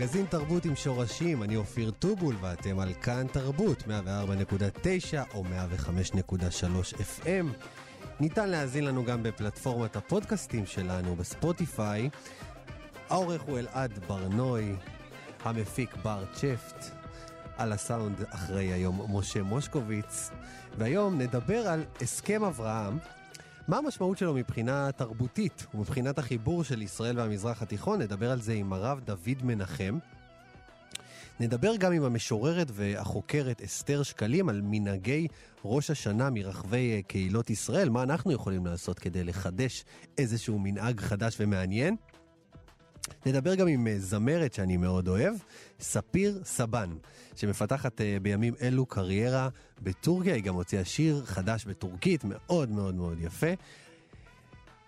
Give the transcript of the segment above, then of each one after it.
מגזין תרבות עם שורשים, אני אופיר טובול ואתם על כאן תרבות, 104.9 או 105.3 FM. ניתן להאזין לנו גם בפלטפורמת הפודקאסטים שלנו בספוטיפיי. העורך הוא אלעד ברנוי, המפיק בר צ'פט, על הסאונד אחרי היום משה מושקוביץ, והיום נדבר על הסכם אברהם. מה המשמעות שלו מבחינה תרבותית ומבחינת החיבור של ישראל והמזרח התיכון? נדבר על זה עם הרב דוד מנחם. נדבר גם עם המשוררת והחוקרת אסתר שקלים על מנהגי ראש השנה מרחבי אה, קהילות ישראל, מה אנחנו יכולים לעשות כדי לחדש איזשהו מנהג חדש ומעניין. נדבר גם עם אה, זמרת שאני מאוד אוהב, ספיר סבן, שמפתחת אה, בימים אלו קריירה בטורקיה, היא גם הוציאה שיר חדש בטורקית, מאוד מאוד מאוד יפה.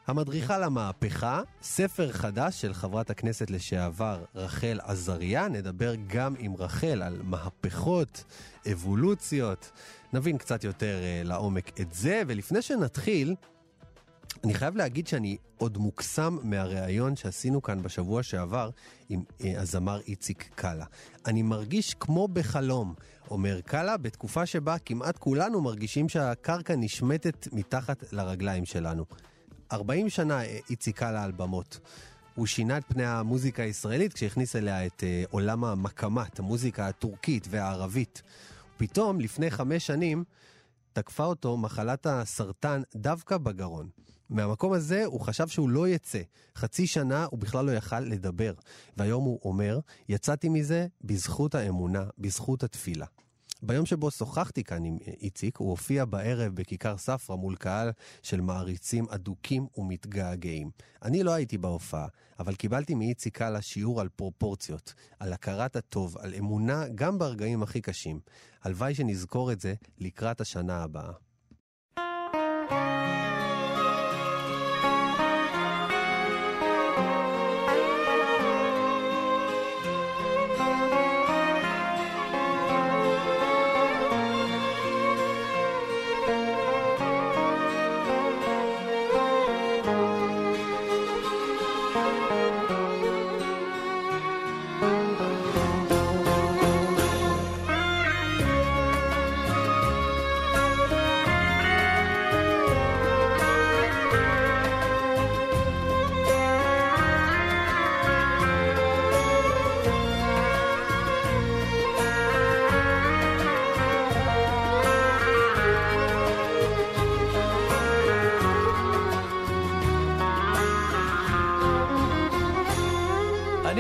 המדריכה למהפכה, ספר חדש של חברת הכנסת לשעבר רחל עזריה. נדבר גם עם רחל על מהפכות, אבולוציות. נבין קצת יותר uh, לעומק את זה, ולפני שנתחיל, אני חייב להגיד שאני עוד מוקסם מהריאיון שעשינו כאן בשבוע שעבר עם uh, הזמר איציק קאלה. אני מרגיש כמו בחלום, אומר קאלה, בתקופה שבה כמעט כולנו מרגישים שהקרקע נשמטת מתחת לרגליים שלנו. 40 שנה איציק קאלה על במות. הוא שינה את פני המוזיקה הישראלית כשהכניס אליה את uh, עולם המקמת, המוזיקה הטורקית והערבית. פתאום, לפני חמש שנים, תקפה אותו מחלת הסרטן דווקא בגרון. מהמקום הזה הוא חשב שהוא לא יצא. חצי שנה הוא בכלל לא יכל לדבר. והיום הוא אומר, יצאתי מזה בזכות האמונה, בזכות התפילה. ביום שבו שוחחתי כאן עם איציק, הוא הופיע בערב בכיכר ספרא מול קהל של מעריצים אדוקים ומתגעגעים. אני לא הייתי בהופעה, אבל קיבלתי מאיציק קאלה שיעור על פרופורציות, על הכרת הטוב, על אמונה גם ברגעים הכי קשים. הלוואי שנזכור את זה לקראת השנה הבאה.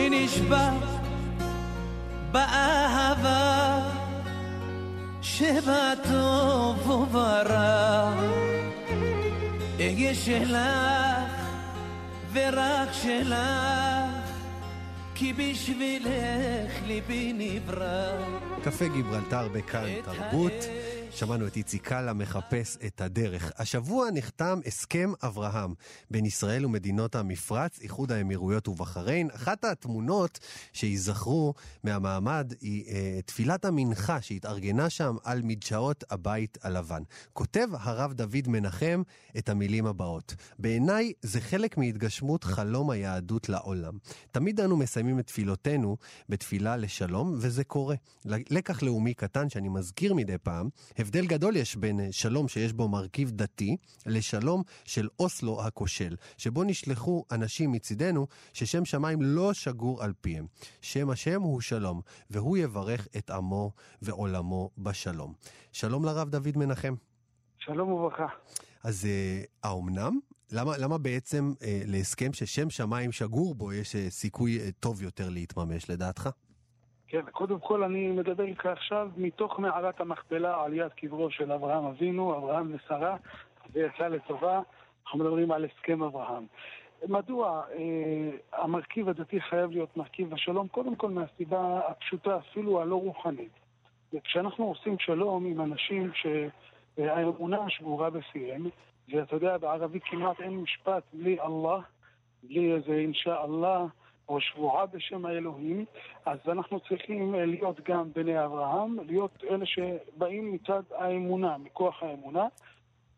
אני נשבע באהבה שבטוב וברע אהיה שלך ורק שלך כי בשבילך ליבי נברא. קפה גיברלטר בכאן תרבות. שמענו את איציק קאלה מחפש את הדרך. השבוע נחתם הסכם אברהם בין ישראל ומדינות המפרץ, איחוד האמירויות ובחריין. אחת התמונות שייזכרו מהמעמד היא אה, תפילת המנחה שהתארגנה שם על מדשאות הבית הלבן. כותב הרב דוד מנחם את המילים הבאות: בעיניי זה חלק מהתגשמות חלום היהדות לעולם. תמיד אנו מסיימים את תפילותינו בתפילה לשלום, וזה קורה. לקח לאומי קטן שאני מזכיר מדי פעם, הבדל גדול יש בין אה, שלום שיש בו מרכיב דתי, לשלום של אוסלו הכושל, שבו נשלחו אנשים מצידנו ששם שמיים לא שגור על פיהם. שם השם הוא שלום, והוא יברך את עמו ועולמו בשלום. שלום לרב דוד מנחם. שלום וברכה. אז uh, האומנם? למה, למה בעצם uh, להסכם ששם שמיים שגור בו יש uh, סיכוי uh, טוב יותר להתממש לדעתך? כן, קודם כל אני מדבר איתך עכשיו מתוך מערת המכפלה על יד קברו של אברהם אבינו, אברהם ושרה, זה יצא לטובה, אנחנו מדברים על הסכם אברהם. מדוע אה, המרכיב הדתי חייב להיות מרכיב השלום? קודם כל מהסיבה הפשוטה, אפילו הלא רוחנית. וכשאנחנו עושים שלום עם אנשים שהאמונה שבורה בפיהם, ואתה יודע, בערבית כמעט אין משפט בלי אללה, בלי איזה אינשא אללה, או שבועה בשם האלוהים, אז אנחנו צריכים להיות גם בני אברהם, להיות אלה שבאים מצד האמונה, מכוח האמונה.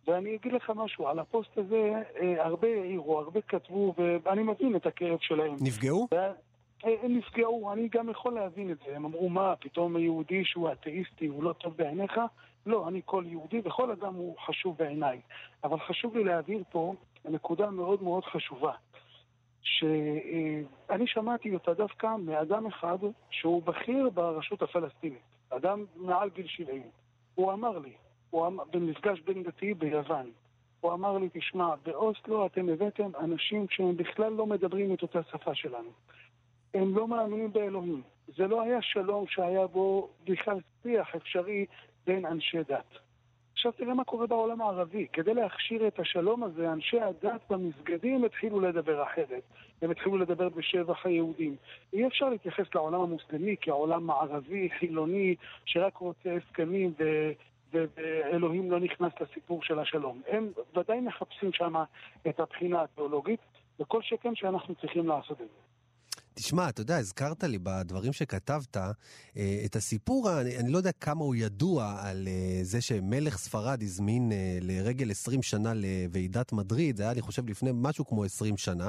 ואני אגיד לך משהו, על הפוסט הזה אה, הרבה העירו, הרבה כתבו, ואני מבין את הכאב שלהם. נפגעו? ו... אה, הם נפגעו, אני גם יכול להבין את זה. הם אמרו, מה, פתאום יהודי שהוא אתאיסטי הוא לא טוב בעיניך? לא, אני כל יהודי, וכל אדם הוא חשוב בעיניי. אבל חשוב לי להעביר פה נקודה מאוד מאוד חשובה. שאני שמעתי אותה דווקא מאדם אחד שהוא בכיר ברשות הפלסטינית, אדם מעל גיל 70. הוא אמר לי, הוא אמר, במפגש בין דתי ביוון, הוא אמר לי, תשמע, באוסלו אתם הבאתם אנשים שהם בכלל לא מדברים את אותה שפה שלנו. הם לא מאמינים באלוהים. זה לא היה שלום שהיה בו בכלל שיח אפשרי בין אנשי דת. עכשיו תראה מה קורה בעולם הערבי. כדי להכשיר את השלום הזה, אנשי הדת במסגדים התחילו לדבר אחרת. הם התחילו לדבר בשבח היהודים. אי אפשר להתייחס לעולם המוסלמי כעולם מערבי, חילוני, שרק רוצה הסכמים ו... ואלוהים לא נכנס לסיפור של השלום. הם ודאי מחפשים שם את הבחינה התיאולוגית, וכל שכן שאנחנו צריכים לעשות את זה. תשמע, אתה יודע, הזכרת לי בדברים שכתבת אה, את הסיפור, אני, אני לא יודע כמה הוא ידוע על אה, זה שמלך ספרד הזמין אה, לרגל 20 שנה לוועידת מדריד, זה היה, אני חושב, לפני משהו כמו 20 שנה,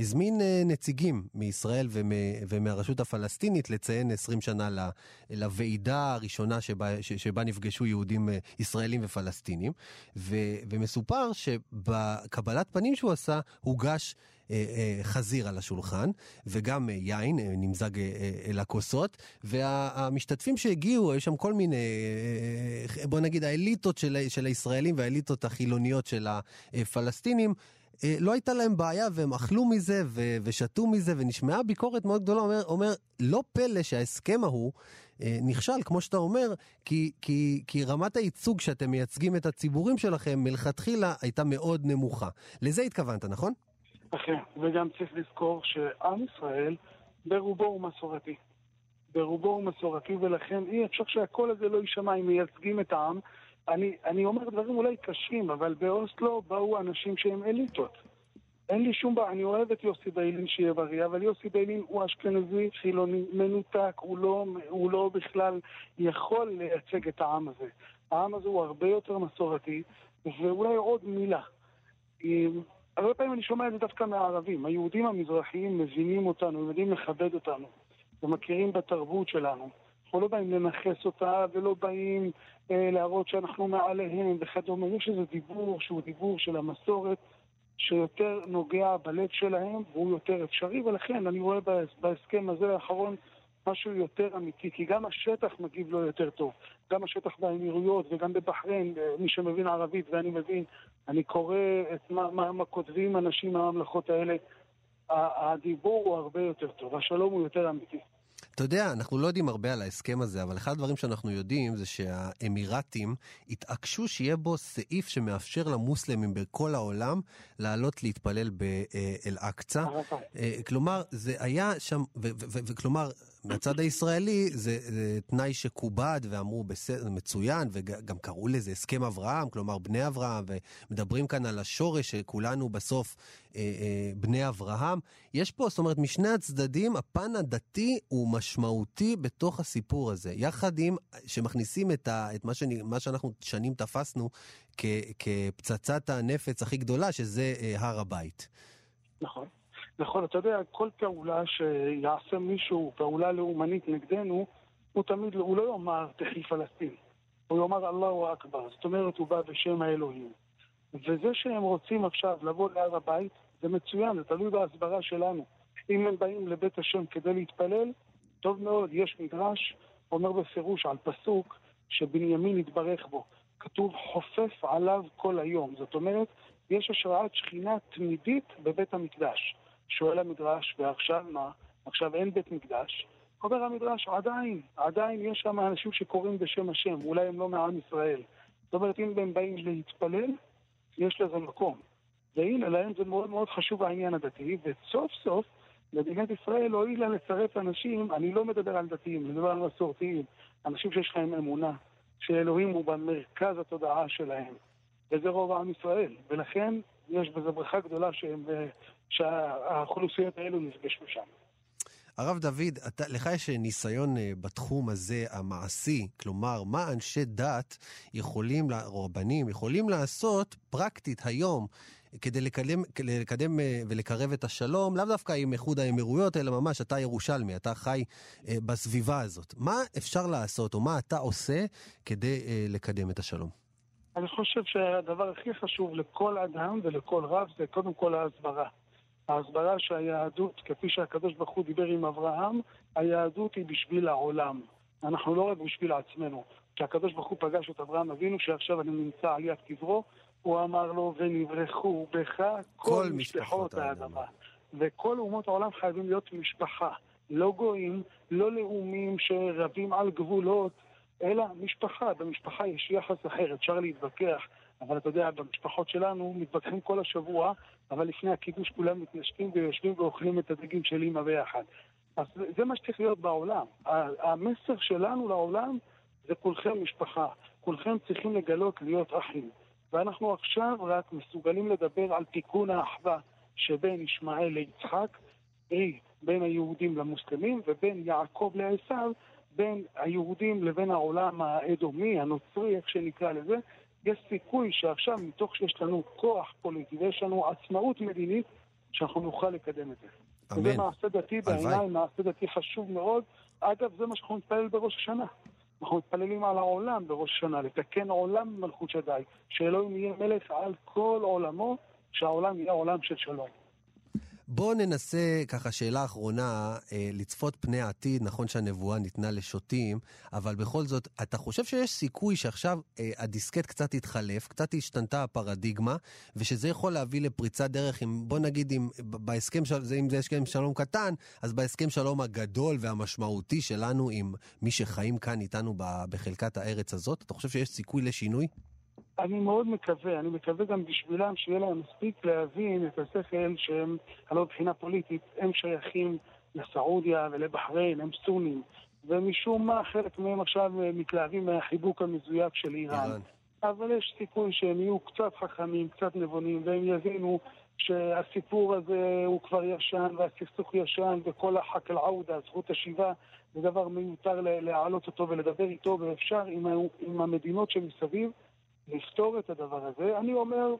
הזמין נציגים מישראל ומהרשות הפלסטינית לציין 20 שנה לוועידה הראשונה שבה, שבה נפגשו יהודים ישראלים ופלסטינים, ו, ומסופר שבקבלת פנים שהוא עשה, הוגש... אה, אה, חזיר על השולחן, וגם אה, יין נמזג אל הכוסות, והמשתתפים שהגיעו, היו שם כל מיני, בוא נגיד, האליטות של, של הישראלים והאליטות החילוניות של הפלסטינים. לא הייתה להם בעיה והם אכלו מזה ו- ושתו מזה ונשמעה ביקורת מאוד גדולה, אומר, אומר לא פלא שההסכם ההוא אה, נכשל, כמו שאתה אומר, כי, כי, כי רמת הייצוג שאתם מייצגים את הציבורים שלכם מלכתחילה הייתה מאוד נמוכה. לזה התכוונת, נכון? אכן, וגם צריך לזכור שעם ישראל ברובו הוא מסורתי. ברובו הוא מסורתי, ולכן אי אפשר שהקול הזה לא יישמע אם מייצגים את העם. אני, אני אומר דברים אולי קשים, אבל באוסלו באו אנשים שהם אליטות. אין לי שום בעיה, אני אוהב את יוסי ביילין שיהיה בריא, אבל יוסי ביילין הוא אשכנזי, חילוני, מנותק, הוא לא, הוא לא בכלל יכול לייצג את העם הזה. העם הזה הוא הרבה יותר מסורתי, ואולי עוד מילה. הרבה פעמים אני שומע את זה דווקא מהערבים. היהודים המזרחיים מבינים אותנו, הם יודעים לכבד אותנו, ומכירים בתרבות שלנו. אנחנו לא באים לנכס אותה ולא באים אה, להראות שאנחנו מעליהם וכדומה. יש איזה דיבור שהוא דיבור של המסורת, שיותר נוגע בלב שלהם והוא יותר אפשרי, ולכן אני רואה בהסכם הזה האחרון משהו יותר אמיתי, כי גם השטח מגיב לו יותר טוב. גם השטח באמירויות וגם בבחריין, אה, מי שמבין ערבית ואני מבין, אני קורא את מה, מה, מה כותבים אנשים מהממלכות האלה. הדיבור הוא הרבה יותר טוב, השלום הוא יותר אמיתי. אתה יודע, אנחנו לא יודעים הרבה על ההסכם הזה, אבל אחד הדברים שאנחנו יודעים זה שהאמירתים התעקשו שיהיה בו סעיף שמאפשר למוסלמים בכל העולם לעלות להתפלל באל-אקצא. אה, כלומר, זה היה שם, וכלומר, מהצד הישראלי זה, זה תנאי שכובד ואמרו בסדר, מצוין, וגם קראו לזה הסכם אברהם, כלומר בני אברהם, ומדברים כאן על השורש שכולנו בסוף אה, אה, בני אברהם. יש פה, זאת אומרת, משני הצדדים, הפן הדתי הוא משמעותי בתוך הסיפור הזה. יחד עם שמכניסים את, ה, את מה, שאני, מה שאנחנו שנים תפסנו כ, כפצצת הנפץ הכי גדולה, שזה אה, הר הבית. נכון. נכון, אתה יודע, כל פעולה שיעשה מישהו, פעולה לאומנית נגדנו, הוא תמיד, הוא לא יאמר תחי פלסטין, הוא יאמר אללהו אכבר, זאת אומרת הוא בא בשם האלוהים. וזה שהם רוצים עכשיו לבוא להר הבית, זה מצוין, זה תלוי בהסברה שלנו. אם הם באים לבית השם כדי להתפלל, טוב מאוד, יש מדרש, אומר בפירוש על פסוק שבנימין יתברך בו. כתוב חופף עליו כל היום. זאת אומרת, יש השראת שכינה תמידית בבית המקדש. שואל המדרש, ועכשיו מה? עכשיו אין בית מקדש. אומר המדרש, עדיין, עדיין יש שם אנשים שקוראים בשם השם, אולי הם לא מעם ישראל. זאת אומרת, אם הם באים להתפלל, יש לזה מקום. והנה, להם זה מאוד מאוד חשוב העניין הדתי, וסוף סוף מדינת ישראל הואילה לצרף אנשים, אני לא מדבר על דתיים, אני מדבר על מסורתיים, אנשים שיש להם אמונה, שאלוהים הוא במרכז התודעה שלהם, וזה רוב עם ישראל, ולכן יש בזה ברכה גדולה שהם, שהאוכלוסיות האלו נפגשו שם. הרב דוד, אתה, לך יש ניסיון אה, בתחום הזה המעשי, כלומר, מה אנשי דת יכולים, רבנים, יכולים לעשות פרקטית היום כדי לקדם, לקדם אה, ולקרב את השלום, לאו דווקא עם איחוד האמירויות, אלא ממש אתה ירושלמי, אתה חי אה, בסביבה הזאת. מה אפשר לעשות, או מה אתה עושה כדי לקדם את השלום? אני חושב שהדבר הכי חשוב לכל אדם ולכל רב זה קודם כל ההסברה. ההסברה שהיהדות, כפי שהקדוש ברוך הוא דיבר עם אברהם, היהדות היא בשביל העולם. אנחנו לא רק בשביל עצמנו. כשהקדוש ברוך הוא פגש את אברהם אבינו, שעכשיו אני נמצא על יד קברו, הוא אמר לו, ונברחו בך כל, כל משפחות האדמה. וכל אומות העולם חייבים להיות משפחה. לא גויים, לא לאומים שרבים על גבולות, אלא משפחה. במשפחה יש יחס אחר, אפשר להתווכח. אבל אתה יודע, במשפחות שלנו מתווכחים כל השבוע, אבל לפני הכיבוש כולם מתנשקים ויושבים ואוכלים את הדגים של אימא ביחד. אז זה מה שצריך להיות בעולם. המסר שלנו לעולם זה כולכם משפחה. כולכם צריכים לגלות להיות אחים. ואנחנו עכשיו רק מסוגלים לדבר על תיקון האחווה שבין ישמעאל ליצחק, אי, בין היהודים למוסלמים, ובין יעקב לעשו, בין היהודים לבין העולם האדומי, הנוצרי, איך שנקרא לזה, יש סיכוי שעכשיו, מתוך שיש לנו כוח פוליטי ויש לנו עצמאות מדינית, שאנחנו נוכל לקדם את זה. אמן. וזה מעשה דתי בעיניי, מעשה דתי חשוב מאוד. אגב, זה מה שאנחנו נתפלל בראש השנה. אנחנו מתפללים על העולם בראש השנה, לתקן עולם במלכות שדי, שאלוהים יהיה מלך על כל עולמו, שהעולם יהיה עולם של שלום. בואו ננסה, ככה, שאלה אחרונה, אה, לצפות פני העתיד. נכון שהנבואה ניתנה לשוטים, אבל בכל זאת, אתה חושב שיש סיכוי שעכשיו אה, הדיסקט קצת יתחלף, קצת השתנתה הפרדיגמה, ושזה יכול להביא לפריצת דרך, אם, בוא נגיד, אם בהסכם, אם זה הסכם שלום קטן, אז בהסכם שלום הגדול והמשמעותי שלנו עם מי שחיים כאן איתנו בחלקת הארץ הזאת, אתה חושב שיש סיכוי לשינוי? אני מאוד מקווה, אני מקווה גם בשבילם שיהיה להם מספיק להבין את השכל שהם, הלא מבחינה פוליטית, הם שייכים לסעודיה ולבחריין, הם סונים. ומשום מה חלק מהם עכשיו מתלהבים מהחיבוק המזויף של איראן. איראן. אבל יש סיכוי שהם יהיו קצת חכמים, קצת נבונים, והם יבינו שהסיפור הזה הוא כבר ישן, והסכסוך ישן, וכל החק אל-עודה, זכות השיבה, זה דבר מיותר להעלות אותו ולדבר איתו, ואפשר עם, עם המדינות שמסביב. לפתור את הדבר הזה. אני אומר,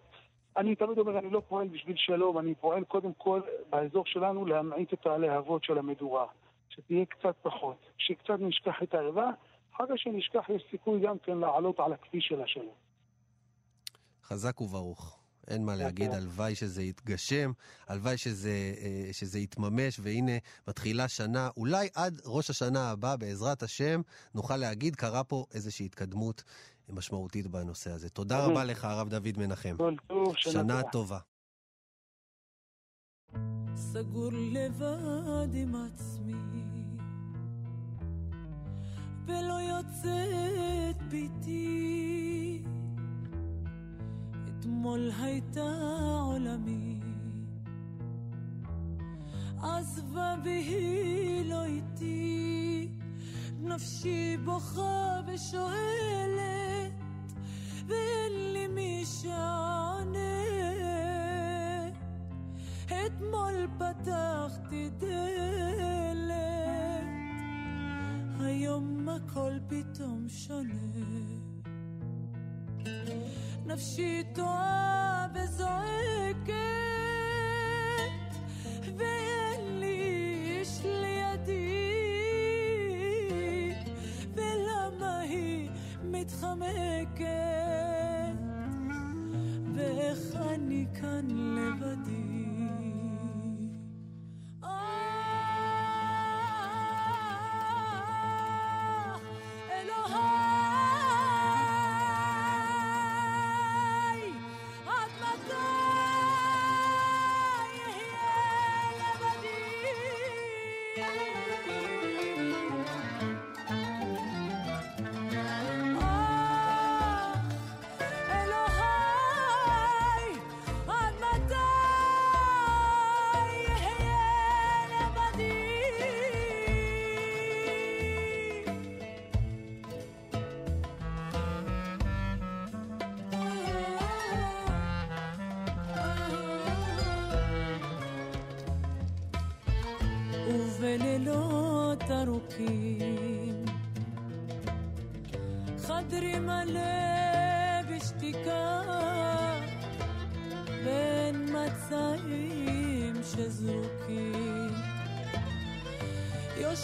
אני תמיד אומר, אני לא פועל בשביל שלום, אני פועל קודם כל באזור שלנו להמעיט את הלהבות של המדורה. שתהיה קצת פחות, שקצת נשכח את הערווה, אחר כך שנשכח יש סיכוי גם כן לעלות על הכביש של השלום. חזק וברוך. אין מה להגיד, הלוואי שזה יתגשם, הלוואי שזה, אה, שזה יתממש, והנה מתחילה שנה, אולי עד ראש השנה הבא, בעזרת השם, נוכל להגיד, קרה פה איזושהי התקדמות משמעותית בנושא הזה. תודה רבה לך, הרב דוד מנחם. כל טוב, שנה טובה. סגור לבד עם עצמי, ולא יוצאת ביתי. אתמול הייתה עולמי, עזבה והיא לא איתי, נפשי בוכה ושואלת, ואין לי מי שעונה. אתמול פתחתי דלת, היום הכל פתאום שונה. נפשי טועה וזועקת, מתחמקת, ואיך אני כאן לבדי.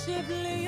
worship leader.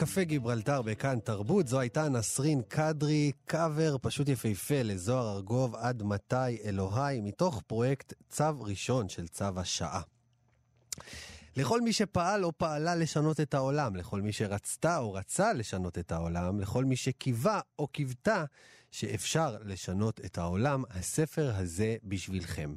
קפה גיברלטר בכאן תרבות, זו הייתה נסרין קדרי, קאבר פשוט יפהפה לזוהר ארגוב עד מתי אלוהי, מתוך פרויקט צו ראשון של צו השעה. לכל מי שפעל או פעלה לשנות את העולם, לכל מי שרצתה או רצה לשנות את העולם, לכל מי שקיווה או קיוותה שאפשר לשנות את העולם, הספר הזה בשבילכם.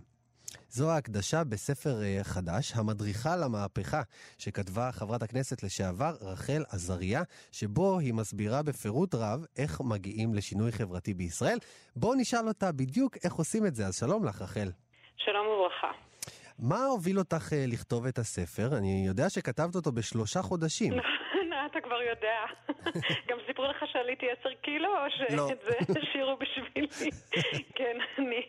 זו ההקדשה בספר אה, חדש, המדריכה למהפכה, שכתבה חברת הכנסת לשעבר רחל עזריה, שבו היא מסבירה בפירוט רב איך מגיעים לשינוי חברתי בישראל. בואו נשאל אותה בדיוק איך עושים את זה. אז שלום לך, רחל. שלום וברכה. מה הוביל אותך אה, לכתוב את הספר? אני יודע שכתבת אותו בשלושה חודשים. אתה כבר יודע. גם סיפרו לך שעליתי עשר קילו, או לא. שאת זה השאירו בשבילי? כן, אני...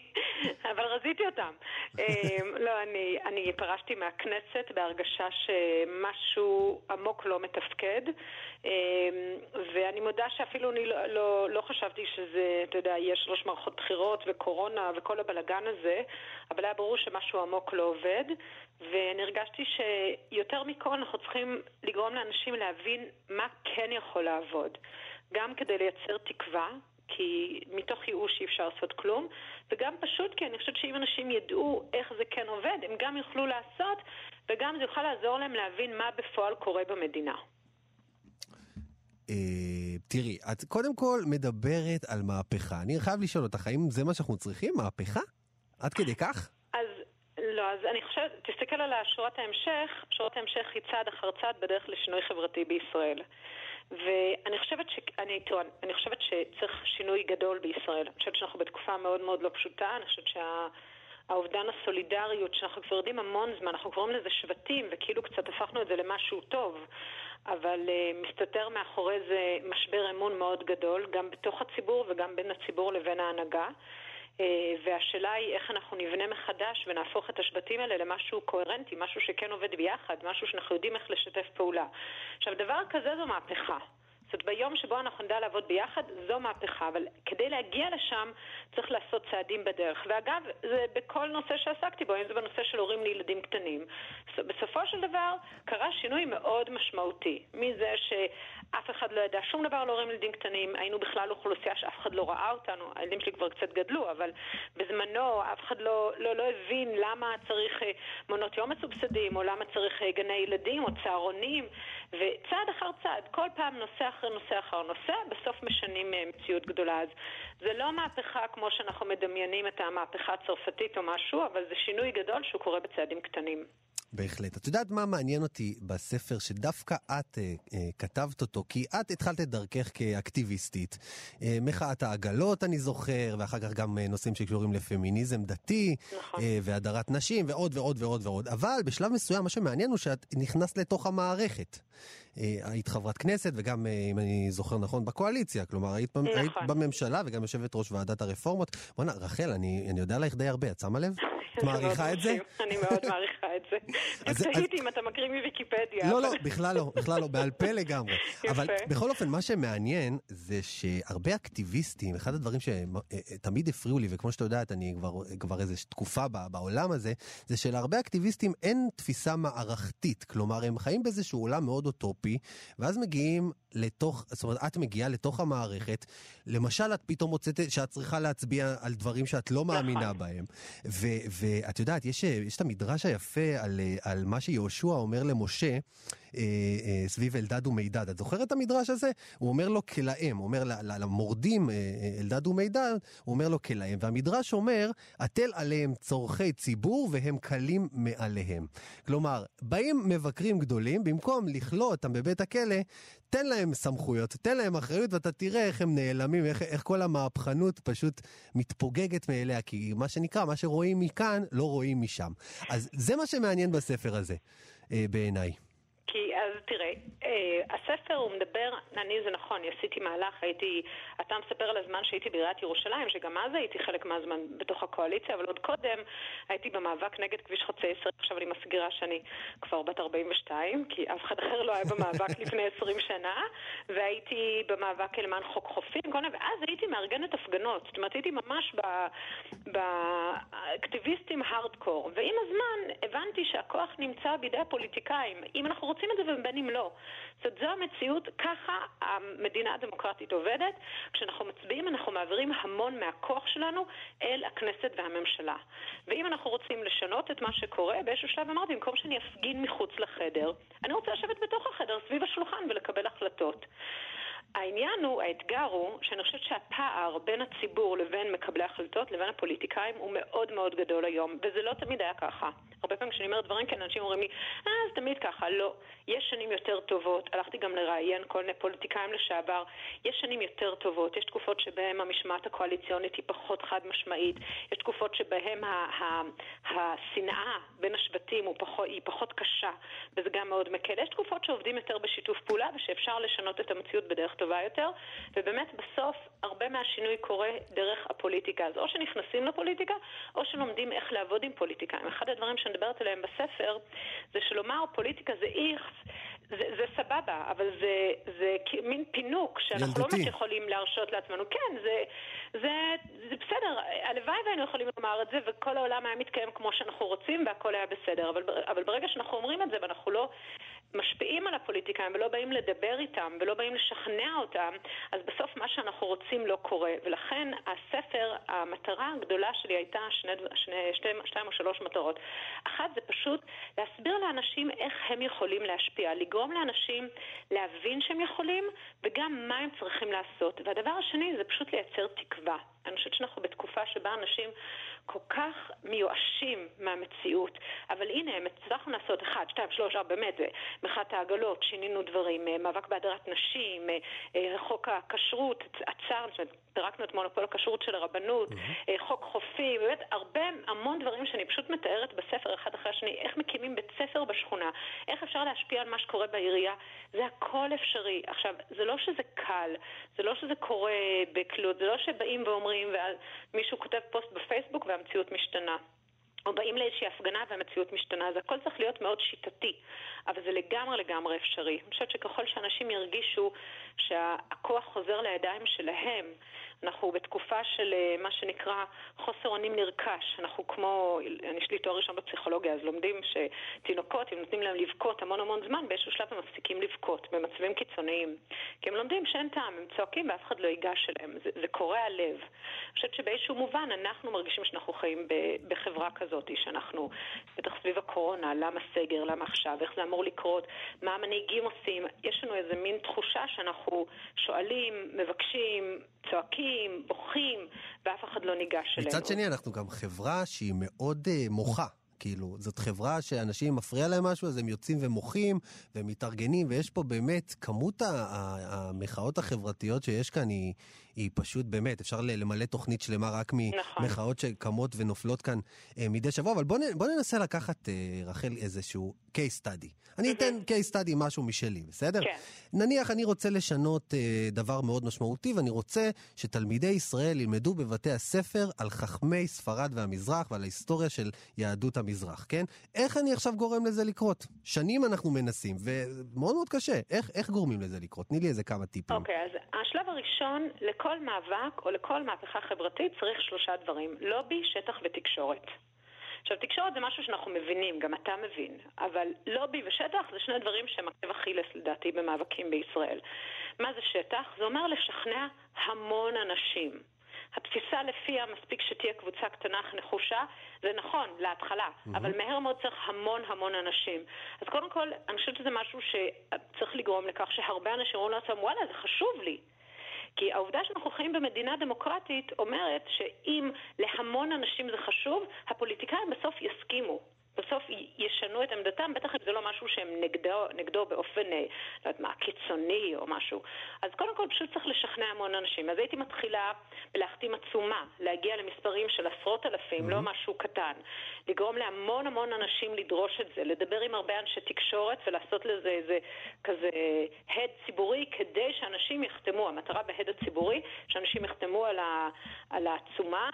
אבל רזיתי אותם. אמ, לא, אני, אני פרשתי מהכנסת בהרגשה שמשהו עמוק לא מתפקד, אמ, ואני מודה שאפילו אני לא, לא, לא חשבתי שזה, אתה יודע, יש שלוש מערכות בחירות וקורונה וכל הבלגן הזה, אבל היה ברור שמשהו עמוק לא עובד, ואני הרגשתי שיותר מכל אנחנו צריכים לגרום לאנשים להבין מה כן יכול לעבוד. גם כדי לייצר תקווה, כי מתוך ייאוש אי אפשר לעשות כלום, וגם פשוט כי אני חושבת שאם אנשים ידעו איך זה כן עובד, הם גם יוכלו לעשות, וגם זה יוכל לעזור להם להבין מה בפועל קורה במדינה. אה, תראי, את קודם כל מדברת על מהפכה. אני חייב לשאול אותך, האם זה מה שאנחנו צריכים? מהפכה? עד כדי כך? אז לא, אז אני חושבת, תסתכל על שורת ההמשך, שורת ההמשך היא צעד אחר צעד בדרך לשינוי חברתי בישראל. ואני חושבת, ש... אני, תראו, אני חושבת שצריך שינוי גדול בישראל. אני חושבת שאנחנו בתקופה מאוד מאוד לא פשוטה, אני חושבת שהאובדן הסולידריות, שאנחנו כבר יודעים המון זמן, אנחנו קוראים לזה שבטים, וכאילו קצת הפכנו את זה למשהו טוב, אבל uh, מסתתר מאחורי זה משבר אמון מאוד גדול, גם בתוך הציבור וגם בין הציבור לבין ההנהגה. אה, והשאלה היא איך אנחנו נבנה מחדש ונהפוך את השבטים האלה למשהו קוהרנטי, משהו שכן עובד ביחד, משהו שאנחנו יודעים איך לשתף פעולה. עכשיו, דבר כזה זו מהפכה. זאת אומרת, ביום שבו אנחנו נדע לעבוד ביחד, זו מהפכה, אבל כדי להגיע לשם צריך לעשות צעדים בדרך. ואגב, זה בכל נושא שעסקתי בו, אם זה בנושא של הורים לילדים קטנים. בסופו של דבר קרה שינוי מאוד משמעותי, מזה שאף אחד לא ידע שום דבר על הורים לילדים קטנים, היינו בכלל אוכלוסייה שאף אחד לא ראה אותנו, הילדים שלי כבר קצת גדלו, אבל בזמנו אף אחד לא, לא, לא הבין למה צריך אה, מעונות יום מסובסדים, או למה צריך אה, גני ילדים או צהרונים, וצעד אחר צעד, כל פעם נושא אחרי נושא אחר נושא, בסוף משנים אה, מציאות גדולה. אז זה לא מהפכה כמו שאנחנו מדמיינים את המהפכה הצרפתית או משהו, אבל זה שינוי גדול שהוא קורה בצעדים קטנים. בהחלט. את יודעת מה מעניין אותי בספר שדווקא את אה, אה, כתבת אותו? כי את התחלת את דרכך כאקטיביסטית. אה, מחאת העגלות, אני זוכר, ואחר כך גם אה, נושאים שקשורים לפמיניזם דתי, נכון. אה, והדרת נשים, ועוד ועוד ועוד ועוד. אבל בשלב מסוים, מה שמעניין הוא שאת נכנסת לתוך המערכת. אה, היית חברת כנסת, וגם, אה, אם אני זוכר נכון, בקואליציה. כלומר, היית, נכון. היית בממשלה, וגם יושבת ראש ועדת הרפורמות. בואנה, רחל, אני, אני יודע עליך די הרבה, את שמה לב? את מעריכה את זה? אני מאוד מעריכה את זה. אז- תהיתי אם אתה מקריא מוויקיפדיה. לא, לא, בכלל לא, בכלל לא, בעל פה לגמרי. יפה. אבל בכל אופן, מה שמעניין זה שהרבה אקטיביסטים, אחד הדברים שתמיד הפריעו לי, וכמו שאתה יודעת, אני כבר, כבר איזו תקופה בעולם הזה, זה שלהרבה אקטיביסטים אין תפיסה מערכתית. כלומר, הם חיים באיזשהו עולם מאוד אוטופי, ואז מגיעים לתוך, זאת אומרת, את מגיעה לתוך המערכת, למשל, את פתאום מוצאת שאת צריכה להצביע על דברים שאת לא מאמינה בהם. ו- ואת יודעת, יש, יש את המדרש היפה על, אה, על מה שיהושע אומר למשה. אה, אה, סביב אלדד ומידד. את זוכרת את המדרש הזה? הוא אומר לו כלאם, הוא אומר למורדים אה, אלדד ומידד, הוא אומר לו כלאם, והמדרש אומר, הטל עליהם צורכי ציבור והם קלים מעליהם. כלומר, באים מבקרים גדולים, במקום לכלוא אותם בבית הכלא, תן להם סמכויות, תן להם אחריות, ואתה תראה איך הם נעלמים, איך, איך כל המהפכנות פשוט מתפוגגת מאליה, כי מה שנקרא, מה שרואים מכאן, לא רואים משם. אז זה מה שמעניין בספר הזה, בעיניי. כי אז תראה, אה, הספר הוא מדבר, אני זה נכון, עשיתי מהלך, הייתי, אתה מספר על הזמן שהייתי בעיריית ירושלים, שגם אז הייתי חלק מהזמן בתוך הקואליציה, אבל עוד קודם הייתי במאבק נגד כביש חוצה ישראל, עכשיו אני מסגירה שאני כבר בת 42, כי אף אחד אחר לא היה במאבק לפני 20 שנה, והייתי במאבק למען חוק חופים, כל מיני, ואז הייתי מארגנת הפגנות, זאת אומרת הייתי ממש באקטיביסטים הארדקור, ועם הזמן הבנתי שהכוח נמצא בידי הפוליטיקאים, אם אנחנו רוצים את זה ובין אם לא. זאת זו המציאות, ככה המדינה הדמוקרטית עובדת. כשאנחנו מצביעים אנחנו מעבירים המון מהכוח שלנו אל הכנסת והממשלה. ואם אנחנו רוצים לשנות את מה שקורה, באיזשהו שלב אמרתי, במקום שאני אפגין מחוץ לחדר, אני רוצה לשבת בתוך החדר, סביב השולחן ולקבל החלטות. העניין הוא, האתגר הוא, שאני חושבת שהפער בין הציבור לבין מקבלי ההחלטות לבין הפוליטיקאים הוא מאוד מאוד גדול היום, וזה לא תמיד היה ככה. הרבה פעמים כשאני אומרת דברים כאלה, אנשים אומרים לי, אה, זה תמיד ככה. לא. יש שנים יותר טובות, הלכתי גם לראיין כל מיני פוליטיקאים לשעבר, יש שנים יותר טובות, יש תקופות שבהן המשמעת הקואליציונית היא פחות חד משמעית, יש תקופות שבהן השנאה בין השבטים הוא פחות, היא פחות קשה, וזה גם מאוד מקל. יש תקופות שעובדים יותר בשיתוף פעולה ושאפשר לשנות את המציאות בדרך טובה יותר, ובאמת בסוף הרבה מהשינוי קורה דרך הפוליטיקה. אז או שנכנסים לפוליטיקה, או שלומדים איך לעבוד עם פוליטיקאים. אחד הדברים שאני מדברת עליהם בספר, זה שלומר פוליטיקה זה איכס, זה, זה סבבה, אבל זה, זה מין פינוק שאנחנו ילדותי. לא באמת יכולים להרשות לעצמנו. כן, זה, זה, זה בסדר, הלוואי והיינו יכולים לומר את זה, וכל העולם היה מתקיים כמו שאנחנו רוצים, והכל היה בסדר. אבל, אבל ברגע שאנחנו אומרים את זה, ואנחנו לא משפיעים על הפוליטיקאים, ולא באים לדבר איתם, ולא באים לשכנע אותם, אז בסוף מה שאנחנו רוצים לא קורה. ולכן הספר, המטרה הגדולה שלי הייתה שני, שני, שתי, שתיים או שלוש מטרות. אחת זה פשוט להסביר לאנשים איך הם יכולים להשפיע, לגרום לאנשים להבין שהם יכולים, וגם מה הם צריכים לעשות. והדבר השני זה פשוט לייצר תקווה. אני חושבת שאנחנו בתקופה שבה אנשים כל כך מיואשים מהמציאות, אבל הנה, הם הצלחנו לעשות אחד, שתיים, שלוש, ארבע, באמת, זה מחאת העגלות, שינינו דברים, אה, מאבק בהדרת נשים, אה, אה, חוק הכשרות, עצרנו, זאת אומרת, פירקנו את מונופול הכשרות של הרבנות, אה, חוק חופים, באמת הרבה, המון דברים שאני פשוט מתארת בספר אחד אחרי השני, איך מקימים בית ספר בשכונה, איך אפשר להשפיע על מה שקורה בעירייה, זה הכל אפשרי. עכשיו, זה לא שזה קל, זה לא שזה קורה בקלות, זה לא שבאים ואומרים ואז מישהו כותב פוסט בפייסבוק והמציאות משתנה. או באים לאיזושהי הפגנה והמציאות משתנה, אז הכל צריך להיות מאוד שיטתי, אבל זה לגמרי לגמרי אפשרי. אני חושבת שככל שאנשים ירגישו שהכוח חוזר לידיים שלהם, אנחנו בתקופה של אה, מה שנקרא חוסר אונים נרכש. אנחנו כמו, יש לי תואר ראשון בפסיכולוגיה, אז לומדים שתינוקות, אם נותנים להם לבכות המון המון זמן, באיזשהו שלב הם מפסיקים לבכות במצבים קיצוניים. כי הם לומדים שאין טעם, הם צועקים ואף אחד לא ייגש אליהם. זה, זה קורע לב. אני חושבת שבאיזשהו מובן אנחנו מרגישים שאנחנו חיים בחברה כזאת, שאנחנו, בטח סביב הקורונה, למה סגר, למה עכשיו, איך זה אמור לקרות, מה המנהיגים עושים. יש לנו איזה מין תחושה שאנחנו שואלים, מבקשים, צועקים, בוכים, ואף אחד לא ניגש אלינו. מצד שני, אנחנו גם חברה שהיא מאוד uh, מוחה. כאילו, זאת חברה שאנשים מפריע להם משהו, אז הם יוצאים ומוחים ומתארגנים, ויש פה באמת, כמות המחאות החברתיות שיש כאן היא, היא פשוט באמת, אפשר למלא תוכנית שלמה רק ממחאות נכון. שקמות ונופלות כאן אה, מדי שבוע, אבל בואו בוא ננסה לקחת, אה, רחל, איזשהו case study. אני אתן case study משהו משלי, בסדר? כן. נניח אני רוצה לשנות אה, דבר מאוד משמעותי, ואני רוצה שתלמידי ישראל ילמדו בבתי הספר על חכמי ספרד והמזרח ועל ההיסטוריה של יהדות המזרח, כן? איך אני עכשיו גורם לזה לקרות? שנים אנחנו מנסים, ומאוד מאוד קשה. איך, איך גורמים לזה לקרות? תני לי איזה כמה טיפים. אוקיי, okay, אז השלב הראשון, לכל מאבק או לכל מהפכה חברתית צריך שלושה דברים. לובי, שטח ותקשורת. עכשיו, תקשורת זה משהו שאנחנו מבינים, גם אתה מבין, אבל לובי ושטח זה שני דברים שהם עקב אכילס לדעתי במאבקים בישראל. מה זה שטח? זה אומר לשכנע המון אנשים. התפיסה לפיה מספיק שתהיה קבוצה קטנה אך נחושה, זה נכון, להתחלה, mm-hmm. אבל מהר מאוד צריך המון המון אנשים. אז קודם כל, אני חושבת שזה משהו שצריך לגרום לכך שהרבה אנשים אומרים לעצמם, וואלה, זה חשוב לי. כי העובדה שאנחנו חיים במדינה דמוקרטית אומרת שאם להמון אנשים זה חשוב, הפוליטיקאים בסוף יסכימו. בסוף ישנו את עמדתם, בטח אם זה לא משהו שהם נגדו, נגדו באופן, אה, לא יודעת מה, קיצוני או משהו. אז קודם כל פשוט צריך לשכנע המון אנשים. אז הייתי מתחילה בלהחתים עצומה, להגיע למספרים של עשרות אלפים, mm-hmm. לא משהו קטן. לגרום להמון המון אנשים לדרוש את זה, לדבר עם הרבה אנשי תקשורת ולעשות לזה איזה כזה הד ציבורי כדי שאנשים יחתמו. המטרה בהד הציבורי, שאנשים יחתמו על, ה, על העצומה.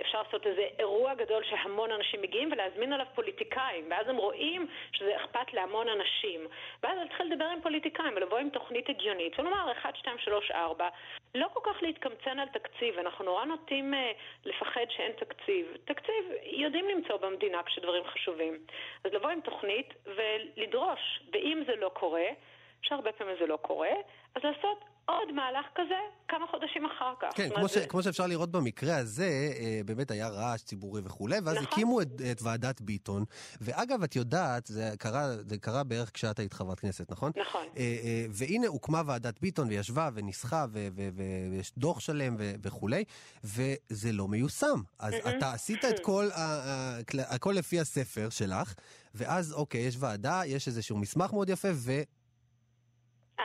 אפשר לעשות איזה אירוע גדול שהמון אנשים מגיעים ולהזמין עליו פוליטיקאים, ואז הם רואים שזה אכפת להמון אנשים. ואז להתחיל לדבר עם פוליטיקאים ולבוא עם תוכנית הגיונית ולומר 1, 2, 3, 4, לא כל כך להתקמצן על תקציב, אנחנו נורא נוטים uh, לפחד שאין תקציב. תקציב יודעים למצוא במדינה כשדברים חשובים. אז לבוא עם תוכנית ולדרוש, ואם זה לא קורה, שהרבה פעמים זה לא קורה, אז לעשות עוד מהלך כזה כמה חודשים אחר כך. כן, כמו, ש, זה... כמו שאפשר לראות במקרה הזה, אה, באמת היה רעש ציבורי וכולי, ואז נכון. הקימו את, את ועדת ביטון, ואגב, את יודעת, זה קרה, זה קרה בערך כשאת היית חברת כנסת, נכון? נכון. אה, אה, והנה הוקמה ועדת ביטון, וישבה וניסחה, ויש דוח שלם ו, וכולי, וזה לא מיושם. אז mm-hmm. אתה עשית את כל, הכל לפי הספר שלך, ואז אוקיי, יש ועדה, יש איזשהו מסמך מאוד יפה, ו...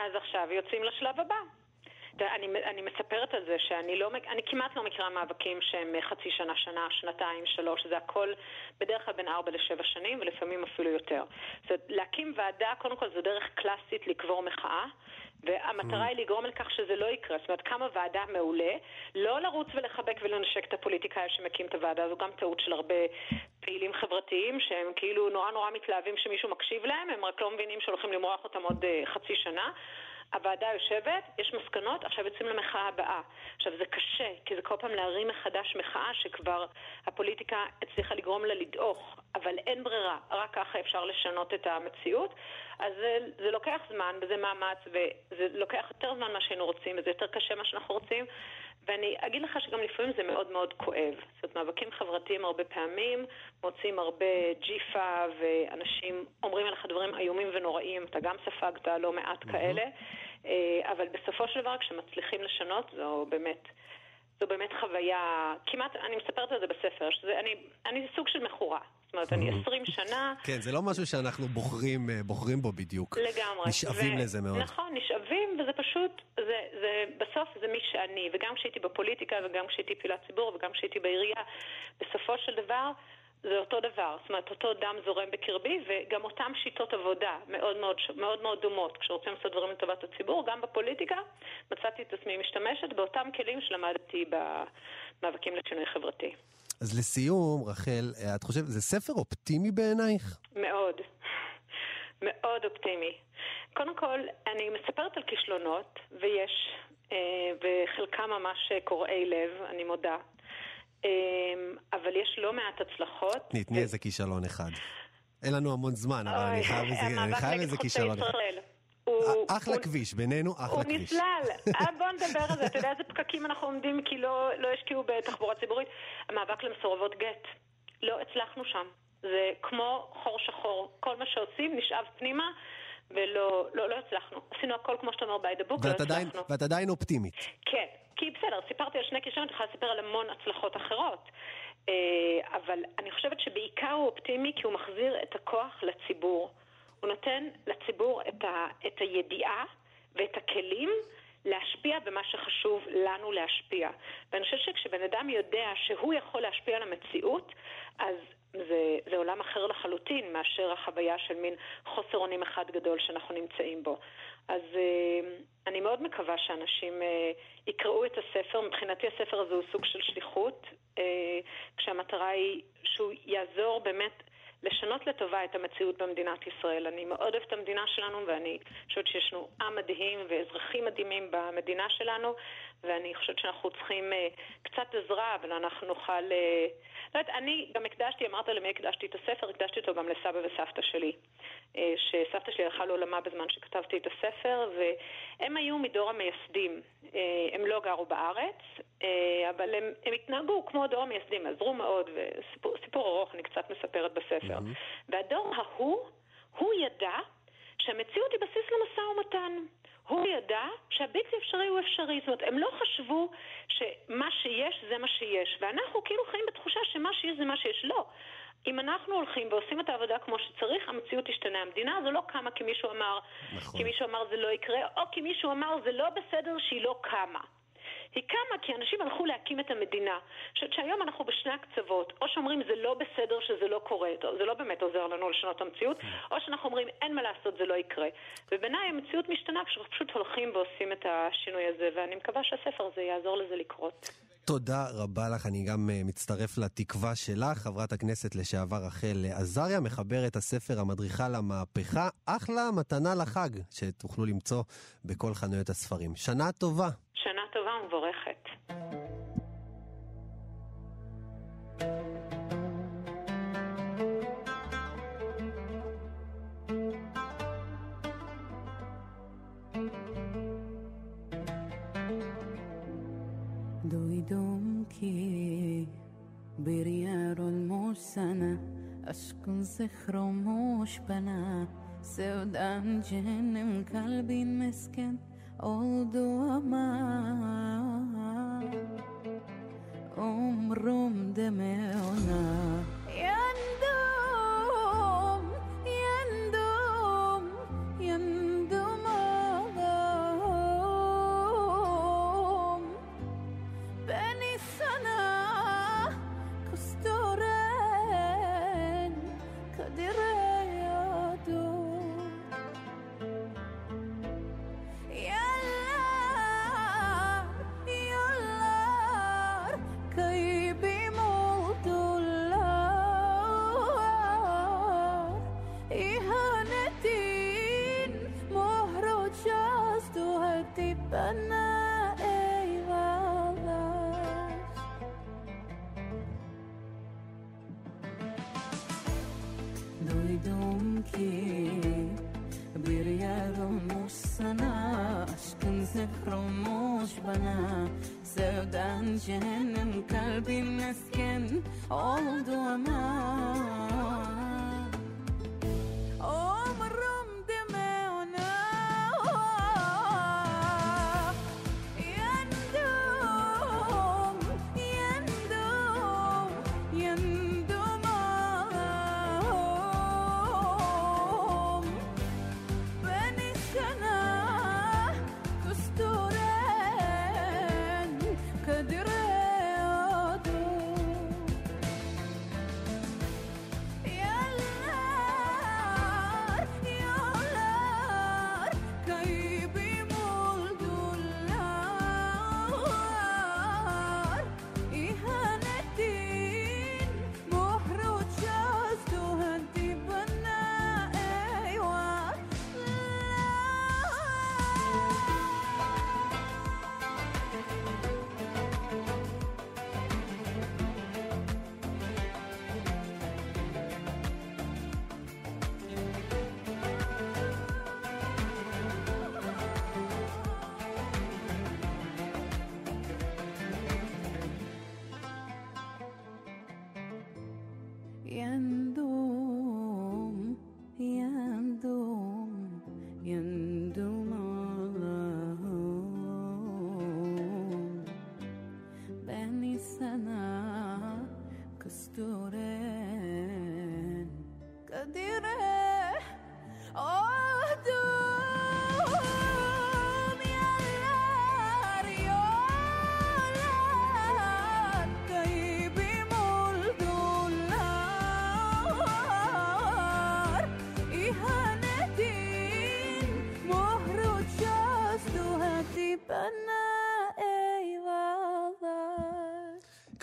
אז עכשיו יוצאים לשלב הבא. אני, אני מספרת על זה שאני לא, אני כמעט לא מכירה מאבקים שהם חצי שנה, שנה, שנתיים, שלוש, זה הכל בדרך כלל בין ארבע לשבע שנים ולפעמים אפילו יותר. זאת להקים ועדה, קודם כל זו דרך קלאסית לקבור מחאה, והמטרה mm. היא לגרום לכך שזה לא יקרה. זאת אומרת, קמה ועדה מעולה, לא לרוץ ולחבק ולנשק את הפוליטיקאי שמקים את הוועדה, זו גם טעות של הרבה פעילים חברתיים שהם כאילו נורא נורא מתלהבים שמישהו מקשיב להם, הם רק לא מבינים שהולכים למרוח אותם עוד uh, חצי שנה. הוועדה יושבת, יש מסקנות, עכשיו יוצאים למחאה הבאה. עכשיו זה קשה, כי זה כל פעם להרים מחדש מחאה שכבר הפוליטיקה הצליחה לגרום לה לדעוך, אבל אין ברירה, רק ככה אפשר לשנות את המציאות. אז זה, זה לוקח זמן וזה מאמץ, וזה לוקח יותר זמן ממה שהיינו רוצים, וזה יותר קשה ממה שאנחנו רוצים. ואני אגיד לך שגם לפעמים זה מאוד מאוד כואב. זאת אומרת, מאבקים חברתיים הרבה פעמים מוצאים הרבה ג'יפה, ואנשים אומרים עליך דברים איומים ונוראים, אתה גם ספגת לא מעט כאלה, אה, אבל בסופו של דבר כשמצליחים לשנות זו באמת... זו באמת חוויה, כמעט, אני מספרת על זה בספר, שזה, אני, אני סוג של מכורה. זאת אומרת, אני עשרים שנה... כן, זה לא משהו שאנחנו בוחרים, אה, בוחרים בו בדיוק. לגמרי. נשאבים ו... לזה מאוד. נכון, נשאבים, וזה פשוט, זה, זה, בסוף זה מי שאני. וגם כשהייתי בפוליטיקה, וגם כשהייתי פעילת ציבור, וגם כשהייתי בעירייה, בסופו של דבר... זה אותו דבר, זאת אומרת, אותו דם זורם בקרבי, וגם אותן שיטות עבודה מאוד מאוד, מאוד מאוד דומות. כשרוצים לעשות דברים לטובת הציבור, גם בפוליטיקה, מצאתי את עצמי משתמשת באותם כלים שלמדתי במאבקים לשינוי חברתי. אז לסיום, רחל, את חושבת, זה ספר אופטימי בעינייך? מאוד. מאוד אופטימי. קודם כל, אני מספרת על כישלונות, ויש, אה, וחלקם ממש קורעי לב, אני מודה. אה, אבל יש לא מעט הצלחות. תני איזה כישלון אחד. אין לנו המון זמן, אבל אני חייב איזה, כישלון אחד. אחלה כביש, בינינו אחלה כביש. הוא נסלל. אה, בוא נדבר על זה. אתה יודע איזה פקקים אנחנו עומדים כי לא, לא השקיעו בתחבורה ציבורית? המאבק למסורבות גט. לא הצלחנו שם. זה כמו חור שחור. כל מה שעושים נשאב פנימה. ולא לא, לא הצלחנו. עשינו הכל כמו שאתה אומר by the book, לא הצלחנו. ואת עדיין אופטימית. כן, כי בסדר, סיפרתי על שני כישלונות, אני יכולה לספר על המון הצלחות אחרות. אה, אבל אני חושבת שבעיקר הוא אופטימי כי הוא מחזיר את הכוח לציבור. הוא נותן לציבור את, ה, את הידיעה ואת הכלים להשפיע במה שחשוב לנו להשפיע. ואני חושבת שכשבן אדם יודע שהוא יכול להשפיע על המציאות, אז זה, זה עולם אחר לחלוטין מאשר החוויה של מין חוסר אונים אחד גדול שאנחנו נמצאים בו. אז אה, אני מאוד מקווה שאנשים אה, יקראו את הספר. מבחינתי הספר הזה הוא סוג של שליחות, אה, כשהמטרה היא שהוא יעזור באמת לשנות לטובה את המציאות במדינת ישראל. אני מאוד אוהבת את המדינה שלנו ואני חושבת שיש לנו עם מדהים ואזרחים מדהימים במדינה שלנו ואני חושבת שאנחנו צריכים uh, קצת עזרה, אבל אנחנו נוכל... Uh, לא יודעת, אני גם הקדשתי, אמרת למי הקדשתי את הספר, הקדשתי אותו גם לסבא וסבתא שלי. Uh, שסבתא שלי הלכה לעולמה בזמן שכתבתי את הספר, והם היו מדור המייסדים. Uh, הם לא גרו בארץ, uh, אבל הם, הם התנהגו כמו דור המייסדים, עזרו מאוד, וסיפור ארוך אני קצת מספרת בספר. Mm-hmm. והדור ההוא, הוא ידע שהמציאות היא בסיס למשא ומתן. הוא ידע שהבלתי אפשרי הוא אפשרי. זאת אומרת, הם לא חשבו שמה שיש זה מה שיש. ואנחנו כאילו חיים בתחושה שמה שיש זה מה שיש. לא. אם אנחנו הולכים ועושים את העבודה כמו שצריך, המציאות תשתנה. המדינה הזו לא קמה כי מישהו אמר, נכון. כי מישהו אמר זה לא יקרה, או כי מישהו אמר זה לא בסדר שהיא לא קמה. היא קמה כי אנשים הלכו להקים את המדינה. אני חושבת שהיום אנחנו בשני הקצוות, או שאומרים זה לא בסדר שזה לא קורה, זה לא באמת עוזר לנו לשנות את המציאות, או שאנחנו אומרים אין מה לעשות, זה לא יקרה. ובעיניי המציאות משתנה כשאנחנו פשוט הולכים ועושים את השינוי הזה, ואני מקווה שהספר הזה יעזור לזה לקרות. תודה רבה לך, אני גם uh, מצטרף לתקווה שלך, חברת הכנסת לשעבר רחל עזריה, מחברת הספר המדריכה למהפכה, אחלה מתנה לחג, שתוכלו למצוא בכל חנויות הספרים. שנה טובה. שנה טובה ומבורכת. دويدوم كي بريار الموسنة أشكن زخر وموش بنا سودان جهنم قلبي مسكن Olduama Umrum demeona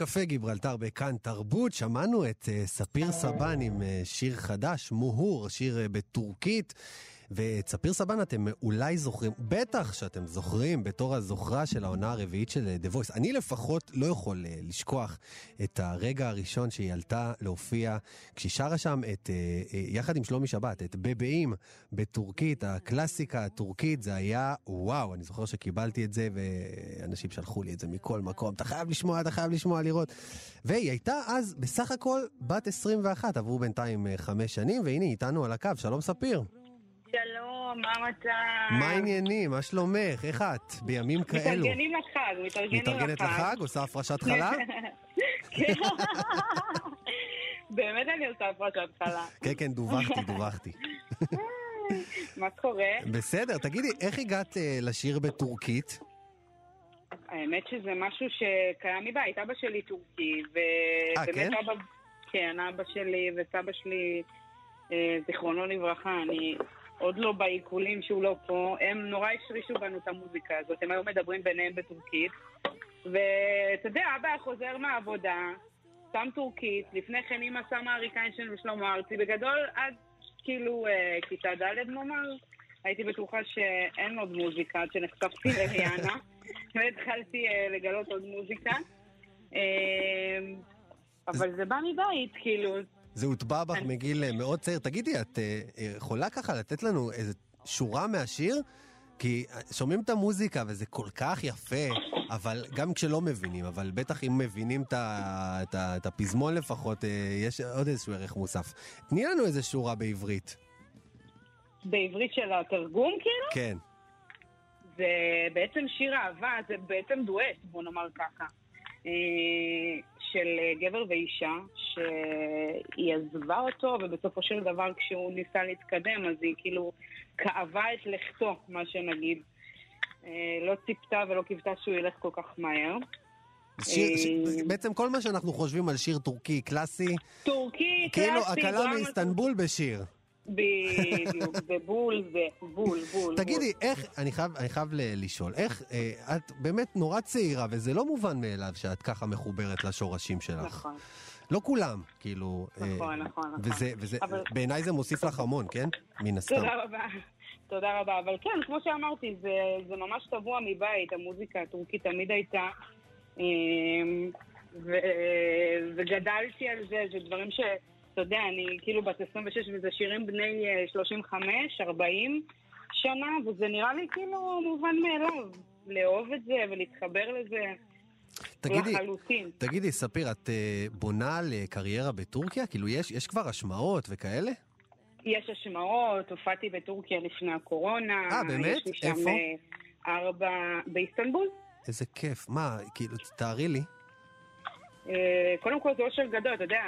קפה גיברלטר בכאן תרבות, שמענו את uh, ספיר סבן עם uh, שיר חדש, מוהור, שיר uh, בטורקית. ואת ספיר סבן אתם אולי זוכרים, בטח שאתם זוכרים בתור הזוכרה של העונה הרביעית של אה, The Voice. אני לפחות לא יכול uh, לשכוח את הרגע הראשון שהיא עלתה להופיע, כשהיא שרה שם את, uh, uh, יחד עם שלומי שבת, את בבאים בטורקית, הקלאסיקה הטורקית, זה היה וואו, אני זוכר שקיבלתי את זה ואנשים שלחו לי את זה מכל מקום, אתה חייב לשמוע, אתה חייב לשמוע, לראות. והיא הייתה אז בסך הכל בת 21, עברו בינתיים חמש שנים, והנה איתנו על הקו, שלום ספיר. שלום, מה המצב? מה העניינים? מה שלומך? איך את? בימים כאלו. מתארגנים לחג, מתארגנים לחג. מתארגנת לחג? עושה הפרשת חלה? כן. באמת אני עושה הפרשת חלה. כן, כן, דווחתי, דווחתי. מה קורה? בסדר, תגידי, איך הגעת אה, לשיר בטורקית? האמת שזה משהו שקיים מבית, אבא שלי טורקי, אה, כן? אבא... כן, אבא שלי וסבא שלי, אה, זיכרונו לברכה, אני עוד לא בעיקולים שהוא לא פה, הם נורא השרישו בנו את המוזיקה הזאת, הם היו מדברים ביניהם בטורקית. ואתה יודע, אבא היה חוזר מהעבודה, שם טורקית, לפני כן אמא שמה אריק איינשטיין ושלמה ארצי, בגדול עד כאילו אה, כיתה ד' נאמר, הייתי בטוחה שאין עוד מוזיקה עד שנחשפתי לריאנה, והתחלתי אה, לגלות עוד מוזיקה. אה, אבל זה בא מבית, כאילו, זה הוטבע בך מגיל אה, מאוד צעיר. תגידי, את אה, אה, יכולה ככה לתת לנו איזה שורה מהשיר? כי שומעים את המוזיקה וזה כל כך יפה, אבל גם כשלא מבינים, אבל בטח אם מבינים את, את, את הפזמון לפחות, יש עוד איזשהו ערך מוסף. תני לנו איזה שורה בעברית. בעברית של התרגום כאילו? כן. זה בעצם שיר אהבה, זה בעצם דואט, בוא נאמר ככה. של גבר ואישה, שהיא עזבה אותו, ובסופו של דבר כשהוא ניסה להתקדם, אז היא כאילו כאבה את לכתו, מה שנגיד. אה, לא ציפתה ולא קיוותה שהוא ילך כל כך מהר. שיר, ש... אה, בעצם כל מה שאנחנו חושבים על שיר טורקי קלאסי, טורקי כאילו קלאסי, כאילו הקלה מאיסטנבול בשיר. בדיוק, זה בול, זה בול, בול. תגידי, איך, אני חייב, אני חייב לשאול, איך, אה, את באמת נורא צעירה, וזה לא מובן מאליו שאת ככה מחוברת לשורשים שלך. נכון. לא כולם, כאילו... נכון, אה, נכון, נכון. וזה, וזה, אבל... בעיניי זה מוסיף לך המון, כן? מן הסתם. תודה רבה. תודה רבה. אבל כן, כמו שאמרתי, זה, זה ממש טבוע מבית, המוזיקה הטורקית תמיד הייתה. אמ, ו, וגדלתי על זה, זה דברים ש... אתה יודע, אני כאילו בת 26 וזה שירים בני 35, אה, 40 שנה, וזה נראה לי כאילו מובן מאליו, לאהוב את זה ולהתחבר לזה. תגידי, לחלוטין. תגידי, ספיר, את uh, בונה לקריירה בטורקיה? כאילו, יש, יש כבר השמעות וכאלה? יש השמעות, הופעתי בטורקיה לפני הקורונה. אה, באמת? יש לי שם איפה? אה, ארבע... באיסטנבול. איזה כיף. מה, כאילו, תארי לי. קודם כל זה אושר גדול, אתה יודע,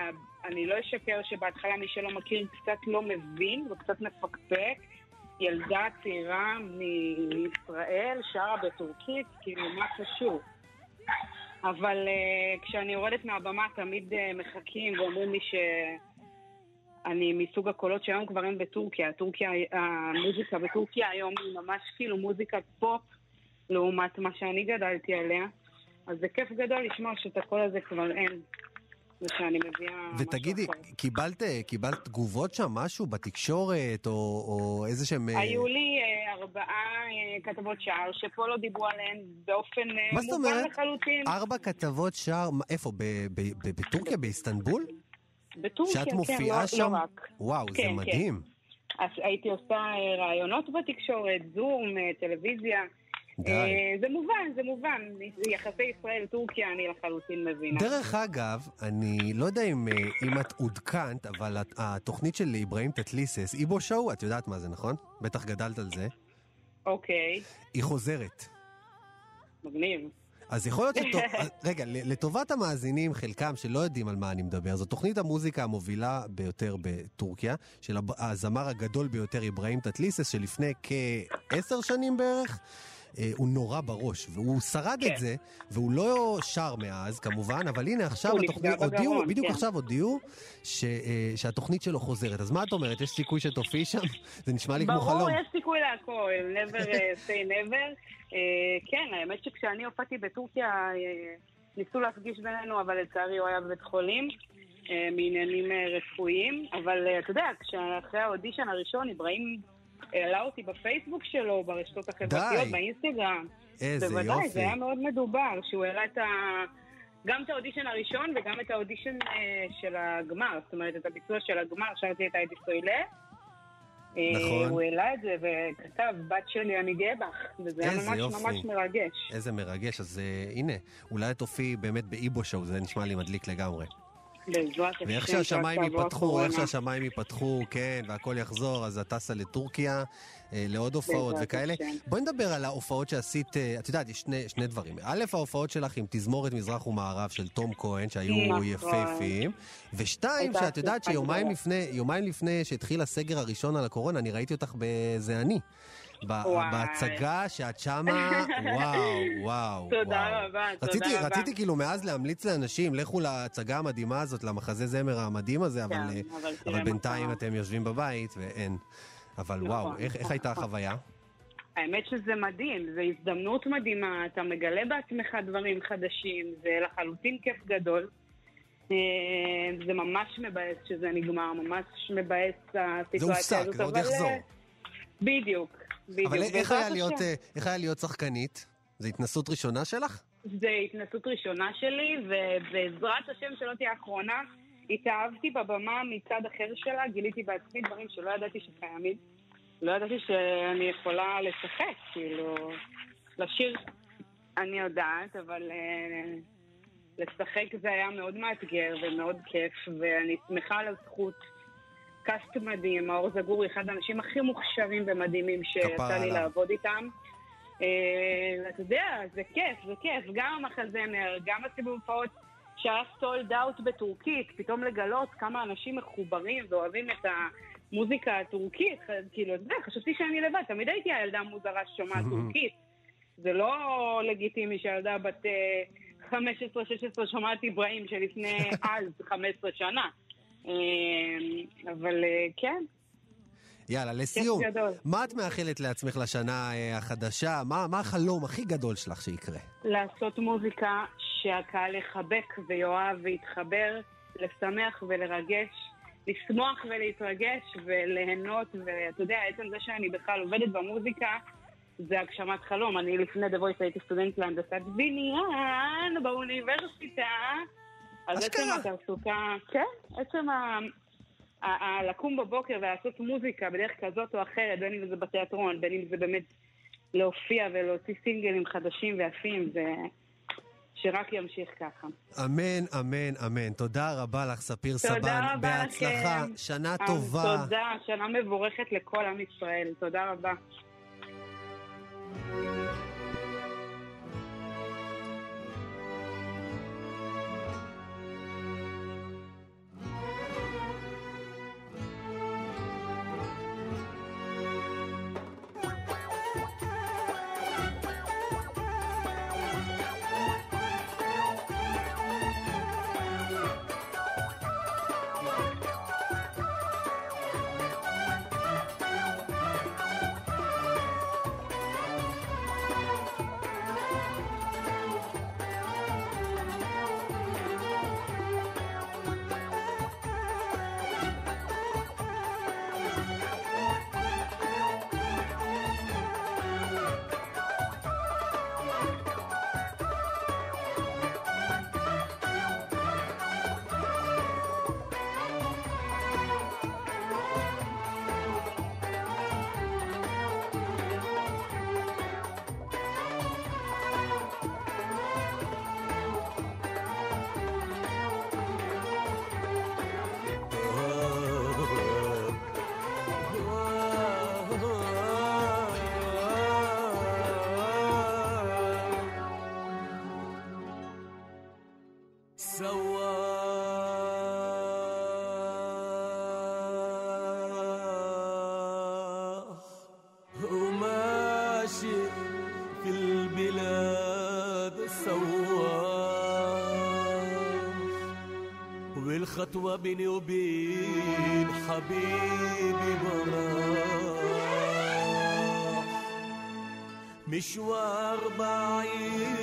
אני לא אשקר שבהתחלה מי שלא מכיר קצת לא מבין וקצת מפקפק. ילדה צעירה מישראל שרה בטורקית, כאילו מה קשור? אבל uh, כשאני יורדת מהבמה תמיד uh, מחכים ואומרים לי שאני מסוג הקולות שהיום כבר אין בטורקיה. טורקיה, המוזיקה בטורקיה היום היא ממש כאילו מוזיקת פופ לעומת מה שאני גדלתי עליה. אז זה כיף גדול לשמוע שאת הקול הזה כבר אין. ושאני מביאה ותגידי, קיבלת, קיבלת תגובות שם, משהו בתקשורת, או, או איזה שהם... אה, היו לי אה, ארבעה אה, כתבות שער, שפה לא דיברו עליהן באופן מה זאת אומרת? ארבע כתבות שער, איפה, בטורקיה, באיסטנבול? בטורקיה, שאת כן, מופיעה לא, שם? לא רק. וואו, כן, זה כן. מדהים. אז הייתי עושה ראיונות בתקשורת, זום, טלוויזיה. די. אה, זה מובן, זה מובן. יחסי ישראל-טורקיה אני לחלוטין מבינה. דרך אגב, אני לא יודע אם, אה, אם את עודכנת, אבל התוכנית של אברהים תתליסס, איבו שואו, את יודעת מה זה, נכון? בטח גדלת על זה. אוקיי. היא חוזרת. מגניב. אז יכול להיות שטוב... רגע, לטובת המאזינים, חלקם שלא יודעים על מה אני מדבר, זו תוכנית המוזיקה המובילה ביותר בטורקיה, של הזמר הגדול ביותר, אברהים תתליסס, שלפני כעשר שנים בערך. אה, הוא נורא בראש, והוא שרד כן. את זה, והוא לא שר מאז כמובן, אבל הנה עכשיו התוכנית, הודיעו, בגרון, בדיוק כן. עכשיו הודיעו ש, אה, שהתוכנית שלו חוזרת. אז מה את אומרת, יש סיכוי שתופיעי שם? זה נשמע לי כמו חלום. ברור, יש סיכוי להכל, never uh, say never. Uh, כן, האמת שכשאני הופעתי בטורקיה, uh, ניסו להפגיש בינינו, אבל לצערי הוא היה בבית חולים. אה, מעניינים אה, רפואיים, אבל אה, אתה יודע, כשאחרי האודישן הראשון, אברהים העלה אותי בפייסבוק שלו, ברשתות החברתיות, די. באינסטגרם. איזה בוודאי, יופי. זה היה מאוד מדובר, שהוא העלה את ה... גם את האודישן הראשון וגם את האודישן אה, של הגמר, זאת אומרת, את הביצוע של הגמר, שרתי את איידי סוילה. אה, נכון. הוא העלה את זה וכתב, בת שלי, אני גאה בך, וזה היה ממש יופי. ממש מרגש. איזה מרגש, אז uh, הנה, אולי תופיעי באמת באיבו שואו, זה נשמע לי מדליק לגמרי. בעזרת השם, ואיך שהשמיים ייפתחו. איך שהשמיים ייפתחו, כן, והכל יחזור, אז את טסה לטורקיה, אה, לעוד הופעות וכאלה. בואי נדבר על ההופעות שעשית, אה, את יודעת, יש שני, שני דברים. א', ההופעות שלך עם תזמורת מזרח ומערב של תום כהן, שהיו נכון. יפהפיים. ושתיים, שאת יודעת שיומיים. לפני, לפני שהתחיל הסגר הראשון על הקורונה, אני ראיתי אותך ב"זה אני". וואי. בהצגה שאת שמה, וואו, וואו, תודה וואו. רבה, תודה רציתי, רבה. רציתי כאילו מאז להמליץ לאנשים, לכו להצגה המדהימה הזאת, למחזה זמר המדהים הזה, אבל, כן, אה, אבל אבל בינתיים. אתם יושבים בבית ואין. אבל נכון, וואו, איך, איך הייתה. החוויה? האמת שזה מדהים, זו הזדמנות מדהימה, אתה מגלה בעצמך דברים חדשים, זה לחלוטין כיף גדול. אה, זה ממש מבאס שזה נגמר, ממש מבאס הסיטואציה הופסק, הזאת. זה עוד אבל, יחזור. אה, בדיוק, בדיוק. אבל איך היה, להיות. אה, איך היה להיות שחקנית? זו התנסות ראשונה שלך? זו התנסות ראשונה שלי, ובעזרת השם שלא תהיה האחרונה, התאהבתי בבמה מצד אחר שלה, גיליתי בעצמי דברים שלא ידעתי שקיימים. לא ידעתי שאני יכולה לשחק, כאילו, לשיר אני יודעת, אבל אה, לשחק זה היה מאוד מאתגר ומאוד כיף, ואני שמחה על הזכות. קאסט מדהים, מאור זגורי, אחד האנשים הכי מוכשרים ומדהימים שיצא לי. לעבוד איתם. אה, אתה יודע, זה כיף, זה כיף. גם המחזמר, גם הסיבוב הופעות שהיה סולד אאוט בטורקית, פתאום לגלות כמה אנשים מחוברים ואוהבים את המוזיקה הטורקית. כאילו, אתה יודע, חשבתי שאני לבד, תמיד הייתי הילדה המוזרה ששומעת טורקית. זה לא לגיטימי שהילדה בת אה, 15-16 שומעת אברהים שלפני אז 15 שנה. אה, אבל אה, כן, יאללה, לסיום. מה את מאחלת לעצמך לשנה אה, החדשה? מה, מה החלום הכי גדול שלך שיקרה? לעשות מוזיקה שהקהל יחבק ויאהב ויתחבר, לשמח ולרגש, לשמוח ולהתרגש וליהנות, ואתה יודע, עצם זה שאני בכלל עובדת במוזיקה, זה הגשמת חלום. אני לפני דה הייתי סטודנט להנדסת בניין באוניברסיטה. אז עצם. התעסוקה, כן, עצם ה... ה- ה- לקום בבוקר ולעשות מוזיקה בדרך כזאת או אחרת, בין אם זה בתיאטרון, בין אם זה באמת להופיע ולהוציא סינגלים חדשים ויפים, זה שרק ימשיך ככה. אמן, אמן, אמן. תודה רבה לך, ספיר סבן. תודה רבה בהצלחה, לכם. שנה אז טובה. תודה, שנה מבורכת לכל עם ישראל. תודה רבה. والخطوة بيني وبين حبيبي براح مشوار بعيد.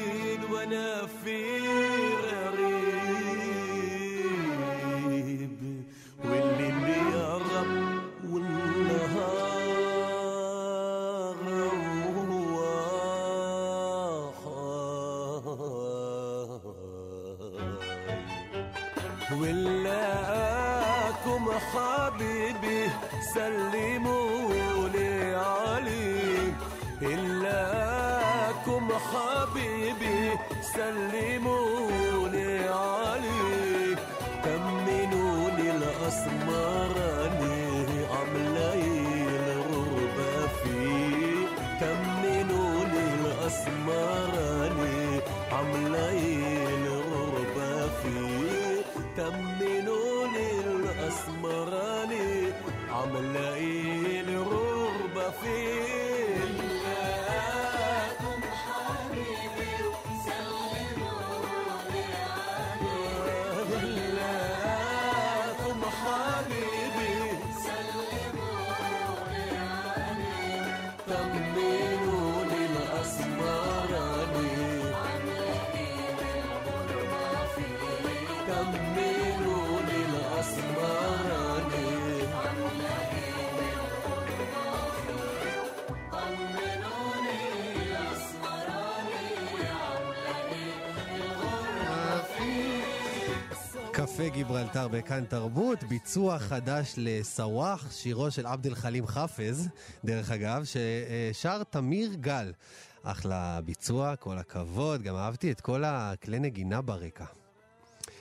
קפה גיברלטר בכאן תרבות, ביצוע חדש לסוואח, שירו של עבד אל חלים חאפז, דרך אגב, ששר תמיר גל. אחלה ביצוע, כל הכבוד, גם אהבתי את כל הכלי נגינה ברקע.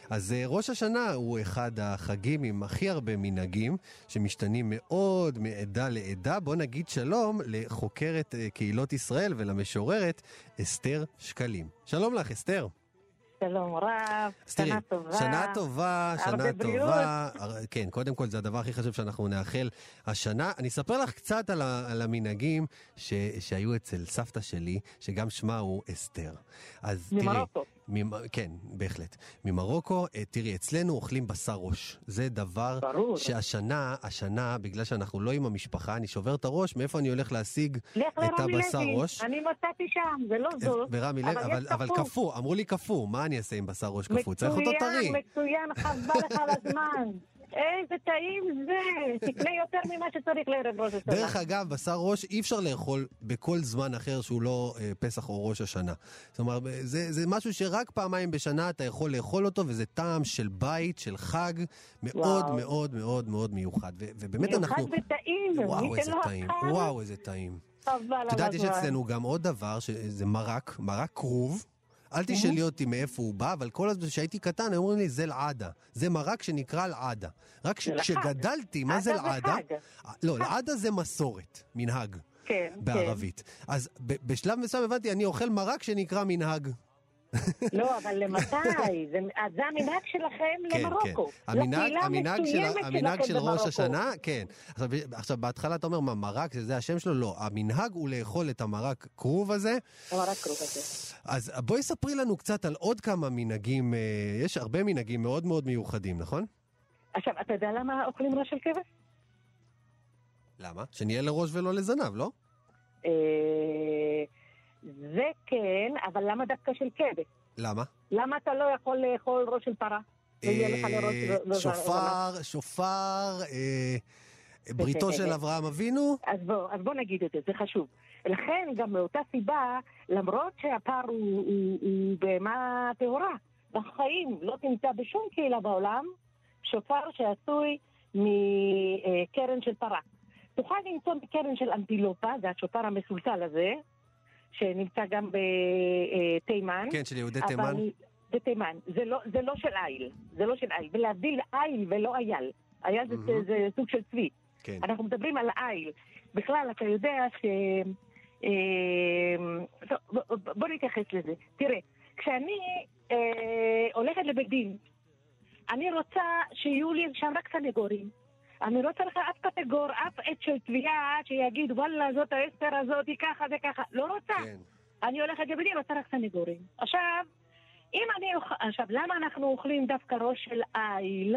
אז אה, ראש השנה הוא אחד החגים עם הכי הרבה מנהגים, שמשתנים מאוד מעדה לעדה. בוא נגיד שלום לחוקרת אה, קהילות ישראל ולמשוררת אסתר שקלים. שלום לך, אסתר. שלום רב, שנה טובה. שנה טובה, שנה. טובה. כן, קודם כל זה הדבר הכי חשוב שאנחנו נאחל השנה. אני אספר לך קצת על, על המנהגים ש, שהיו אצל סבתא שלי, שגם שמה הוא אסתר. אז תראי, ממרוקו. כן, בהחלט. ממרוקו, אה, תראי, אצלנו אוכלים בשר ראש. זה דבר ברור. שהשנה, השנה, בגלל שאנחנו לא עם המשפחה, אני שובר את הראש, מאיפה אני הולך להשיג לך את לרמי הבשר לוי, ראש? אני מצאתי שם, זה לא זול. ברמי לוי, אבל אבל. קפוא, אמרו לי קפוא, מה אני אעשה עם בשר ראש קפוא? צריך אותו טרי. מצוין, מצוין, חבל לך על הזמן. איזה טעים זה! תקנה יותר ממה שצריך לערב ראש השנה. דרך אגב, בשר ראש אי אפשר לאכול בכל זמן אחר שהוא לא אה, פסח או ראש השנה. זאת אומרת, זה, זה משהו שרק פעמיים בשנה אתה יכול לאכול אותו, וזה טעם של בית, של חג, מאוד וואו. מאוד מאוד מאוד מיוחד. ו- ובאמת מיוחד אנחנו... וטעים, וואו, איזה טעים, וואו, איזה טעים. חבל את יודעת, יש. אצלנו גם עוד דבר, שזה מרק, מרק כרוב. אל תשאלי אותי מאיפה הוא בא, אבל כל הזמן כשהייתי קטן, היו אומרים לי, זה אלעדה. זה מרק שנקרא אלעדה. רק. כשגדלתי, מה זה עדה זה אלעדה? חג. לא, אלעדה זה מסורת, מנהג. כן, בערבית. אז ב- בשלב מסוים הבנתי, אני אוכל מרק שנקרא מנהג. לא, אבל למתי? זה זה המנהג שלכם כן, למרוקו. כן. המנהג, לקהילה המנהג, של, המנהג של ראש. השנה, כן. עכשיו, עכשיו, בהתחלה אתה אומר, מה, מרק, שזה השם שלו? לא. המנהג הוא לאכול את המרק כרוב הזה. המרק כרוב הזה. אז בואי ספרי לנו קצת על עוד כמה מנהגים, אה, יש הרבה מנהגים מאוד מאוד מיוחדים, נכון? עכשיו, אתה יודע למה אוכלים ראש של כבש? למה? שנהיה לראש ולא לזנב, לא? אה, זה כן, אבל למה דווקא של כבש? למה? למה אתה לא יכול לאכול ראש של פרה? לראש אה, לא- לא- שופר, שופר, אה, בריתו של אברהם אבינו. אז בוא, אז בוא נגיד את זה, זה חשוב. לכן, גם מאותה סיבה, למרות שהפר הוא, הוא, הוא בהמה טהורה, בחיים לא תמצא בשום קהילה בעולם שופר שעשוי מקרן של פרה. תוכל למצוא מקרן של אנטילופה, זה השופר המסולסל הזה, שנמצא גם בתימן. כן, של יהודי תימן. בתימן. זה לא, זה לא של איל, זה לא של איל. ולהבדיל איל ולא אייל. אייל זה, מהמם. זה סוג של צבי. כן. אנחנו מדברים על איל. בכלל, אתה יודע ש... אה, טוב, בוא- בוא- בוא נתייחס לזה. תראה, כשאני אה, הולכת לבית דין, אני רוצה שיהיו לי שם רק סנגורים. אני לא צריכה אף קטגור, אף עת של תביעה שיגיד, וואלה, זאת האסתר הזאת, היא ככה וככה. לא רוצה. כן. אני הולכת דין, רוצה רק סנגורים. עכשיו, אם אני אוכל... עכשיו, למה אנחנו אוכלים דווקא ראש של איל?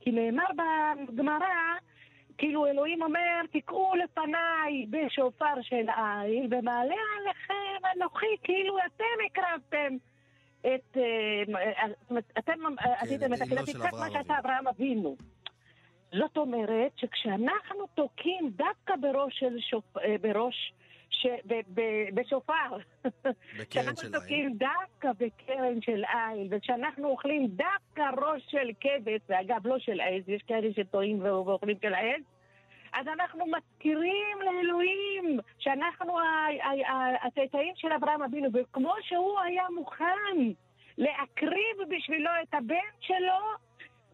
כי נאמר בגמרא, כאילו אלוהים אומר, תקעו לפניי בשופר של איל, ומעלה עליכם אנוכי, כאילו אתם הקרבתם את... אה, אומרת, אתם אה, עשיתם את יצחק, מה שעשה אברהם אבינו. זאת אומרת שכשאנחנו תוקעים דווקא בראש של שופ... אה, בראש... ש... ב... ב... בשופר, כשאנחנו. תוקעים דווקא בקרן של איל, וכשאנחנו אוכלים דווקא ראש של כבש, ואגב לא של עז, יש כאלה שטועים ואוכלים של עז, אז אנחנו מזכירים לאלוהים שאנחנו הצאצאים של אברהם אבינו, וכמו שהוא היה מוכן להקריב בשבילו את הבן שלו,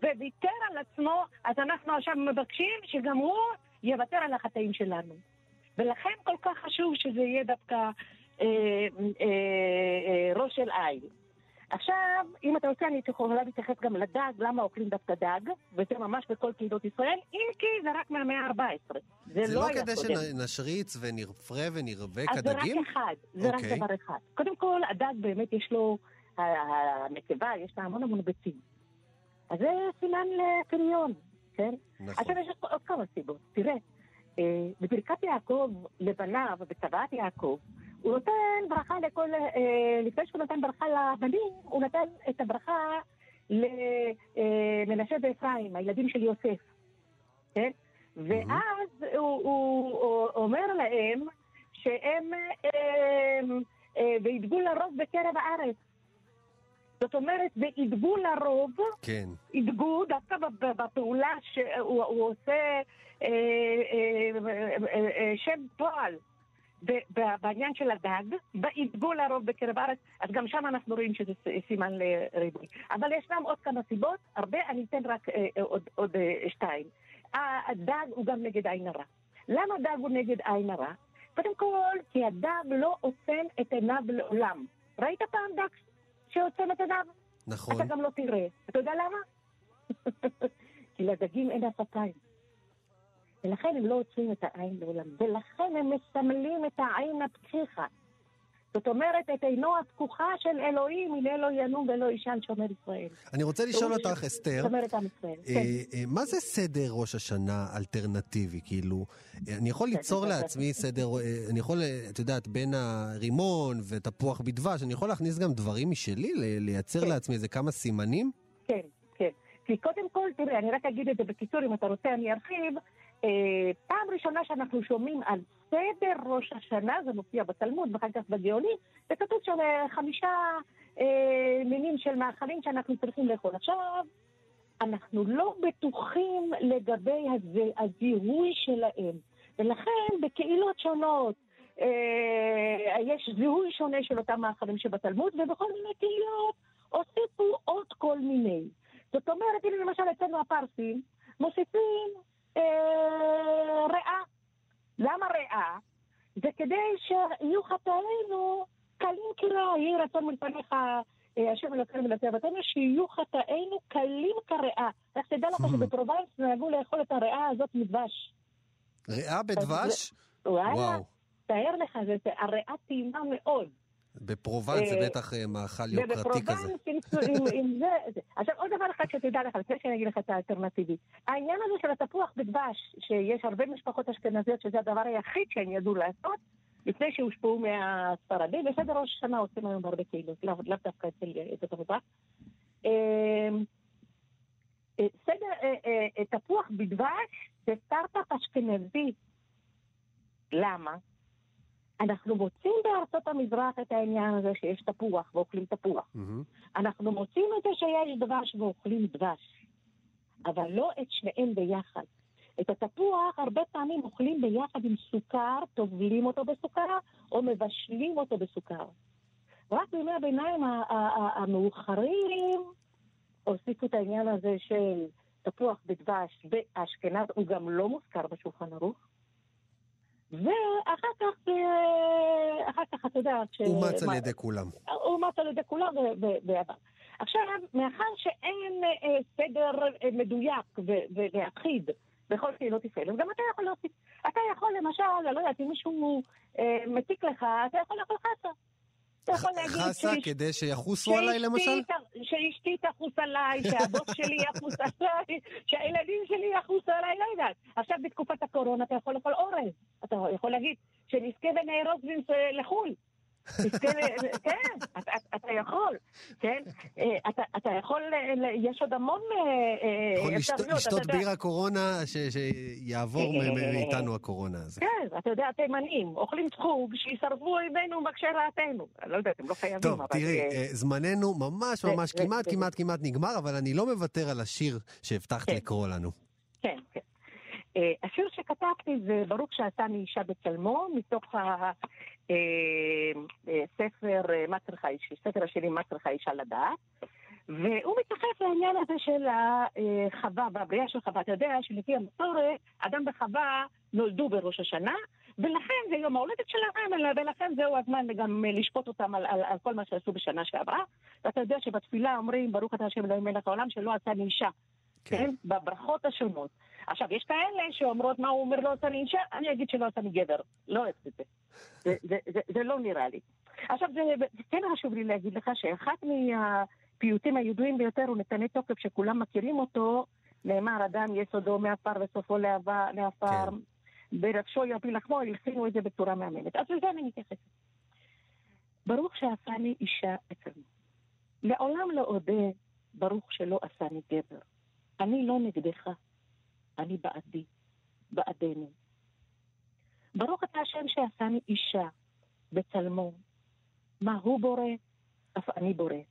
וויתר על עצמו, אז אנחנו עכשיו מבקשים שגם הוא יוותר על החטאים שלנו. ולכן כל כך חשוב שזה יהיה דווקא אה, אה, אה, ראש של עין. עכשיו, אם אתה רוצה, אני יכולה להתייחס גם לדג, למה אוכלים דווקא דג, וזה ממש בכל קהילות ישראל, אם כי זה רק מהמאה ה-14. זה, זה לא לא היה כדי קודם. שנשריץ ונרפרה ונרבה אז זה רק כדגים? אחד, זה רק אוקיי. דבר אחד. קודם כל, הדג באמת יש לו, הנקבה, יש לה המון המון ביצים. אז זה סימן לפריון, כן? נכון. עכשיו יש עוד כמה סיבות. תראה, אה, בברכת יעקב לבניו, בצוואת יעקב, הוא נותן ברכה לכל, אה, לפני שהוא נתן ברכה לבנים, הוא נתן את הברכה למנשה ואפרים, הילדים של יוסף, כן? ואז הוא, הוא, הוא אומר להם שהם אה, אה, וידגו לרוב בקרב הארץ. זאת אומרת, וידגו לרוב כן. ידגו דווקא בפעולה שהוא הוא עושה אה, אה, אה, אה, שם פועל בעניין של הדג, וידגו לרוב בקרב הארץ, אז גם שם אנחנו רואים שזה סימן לריבוי. אבל ישנם עוד כמה סיבות, הרבה, אני אתן רק אה, אה, עוד, עוד אה, שתיים. הדג הוא גם נגד עין הרע. למה דג הוא נגד עין הרע? קודם כל, כי הדג לא עוצם את עיניו לעולם. ראית פעם דג שעוצם את עיניו? נכון. אתה גם לא תראה. אתה יודע למה? כי לדגים אין אפתיים. ולכן הם לא עוצמים את העין לעולם. ולכן הם מסמלים את העין הפתיחה. זאת אומרת, את עינו הפקוחה של אלוהים, הנה לא ינום ולא יישן שומר ישראל. אני רוצה לשאול אותך, אסתר. אה, כן. אה, מה זה סדר ראש השנה אלטרנטיבי? כאילו, אה, אני יכול ליצור לעצמי סדר, אני יכול, את יודעת, בין הרימון ותפוח בדבש, אני יכול להכניס גם דברים משלי, לייצר כן. לעצמי איזה כמה סימנים? כן, כן. כי קודם כל, תראה, אני רק אגיד את זה בקיצור, אם אתה רוצה אני ארחיב. אה, פעם ראשונה שאנחנו שומעים על סדר ראש השנה, זה מופיע בתלמוד ואחר כך בגאונים, וכתוב שם אה, חמישה אה, מינים של מאכלים שאנחנו צריכים לאכול. עכשיו, אנחנו לא בטוחים לגבי הז- הזיהוי שלהם, ולכן בקהילות שונות אה, יש זיהוי שונה של אותם מאכלים שבתלמוד, ובכל מיני קהילות הוסיפו עוד כל מיני. זאת אומרת, הנה למשל אצלנו הפרסים מוסיפים אה, ריאה. למה ריאה? זה כדי שיהיו חטאינו קלים כרע, יהי רצון מלפניך אה, השם אלוקינו ולעשי אבותינו, שיהיו חטאינו קלים כריאה. רק תדע לך שבפרובנס נהגו לאכול את הריאה הזאת מדבש. ריאה בדבש? וואו. תאר לך, הריאה טעימה מאוד. בפרובנס זה אה, בטח אה, מאכל יוקרתי כזה. ובפרובנס, עם, עם, זה. עכשיו עוד דבר אחד שתדע לך, לפני שאני אגיד לך את האלטרנטיבי. העניין הזה של התפוח בדבש, שיש הרבה משפחות אשכנזיות שזה הדבר היחיד שהן ידעו לעשות, לפני שהושפעו מהספרדים, בסדר ראש השנה עושים היום בהרבה קהילות, לאו דווקא אצל המזרח. אה, אה, סדר, אה, אה, תפוח בדבש זה סטארט-אפ אשכנזי. למה? אנחנו מוצאים בארצות המזרח את העניין הזה שיש תפוח ואוכלים תפוח. מהמם. אנחנו מוצאים את זה שיש דבש ואוכלים דבש, אבל לא את שניהם ביחד. את התפוח הרבה פעמים אוכלים ביחד עם סוכר, טובלים אותו בסוכר, או מבשלים אותו בסוכר. רק בימי הביניים המאוחרים הוסיפו את העניין הזה של תפוח בדבש באשכנז, הוא גם לא מוזכר בשולחן ערוך. ואחר כך, אה, אחר כך, אתה יודע, כש- אומץ על ידי כולם. אומץ על ידי כולם ועבר. עכשיו, מאחר שאין אה, סדר אה, מדויק ואחיד בכל קהילות ישראל, אז גם אתה יכול להוסיף. אתה יכול למשל, אני לא יודעת, אם מישהו אה, מציק לך, אתה יכול לאכול חסה. אתה יכול להגיד חסה כדי שיחוסו עליי למשל? שאשתי תחוס עליי, שהבוס שלי יחוס עליי, שהילדים שלי יחוסו עליי, לא יודעת. עכשיו בתקופת הקורונה אתה יכול לאכול אורז. אתה יכול להגיד שנזכה ונארוז לחו"ל. ל- כן, אתה- יכול, כן? אה, אתה- יכול, אה, יש עוד המון אה, יכול לשתות- אפשרויות, לשתות. בירה קורונה, שיעבור מאיתנו הקורונה הזה. כן, אתה יודע, תימנים, אוכלים צחוג, שישרפו אויבינו. אני לא יודעת, הם לא חייבים, טוב, אבל... תראי, אה, אה, זמננו ממש ממש כמעט כמעט כמעט נגמר, אבל אני לא מוותר על השיר שהבטחת כן. לקרוא לנו. כן, כן. אה, השיר שכתבתי זה ברוך שעשני אישה בצלמו, מתוך הספר מה צריכה אישה, ספר השירים מה צריכה אישה לדעת. והוא מתייחס לעניין הזה של החווה והבריאה של חווה. אתה יודע שלפי המסורת, אדם וחווה נולדו בראש השנה, ולכן זה יום ההולדת שלהם, ולכן זהו הזמן גם לשפוט אותם על, על, על כל מה שעשו בשנה שעברה. ואתה יודע שבתפילה אומרים, ברוך אתה השם אלוהים מלך העולם, שלא עשני אישה. כן? בברכות השונות. עכשיו, יש כאלה שאומרות, מה הוא אומר, לא עושה לי אישה? אני אגיד שלא עושה לי גבר. לא אוהבת את זה. זה, זה, זה, זה לא נראה לי. עכשיו, זה, כן חשוב לי להגיד לך שאחד מהפיוטים הידועים ביותר הוא נתני תוקף, שכולם מכירים אותו, נאמר, אדם יסודו מעפר וסופו לעפר, ברגשו יפיל לחמו, הלחינו את זה בצורה מהממת. אז לזה אני מתייחסת. ברוך שעשני אישה אצלנו. לעולם לא אודה, ברוך שלא עשני גבר. אני לא נגדך, אני בעדי, בעדנו. ברוך אתה השם שעשני אישה בצלמו. מה הוא בורא, אף אני בוראת.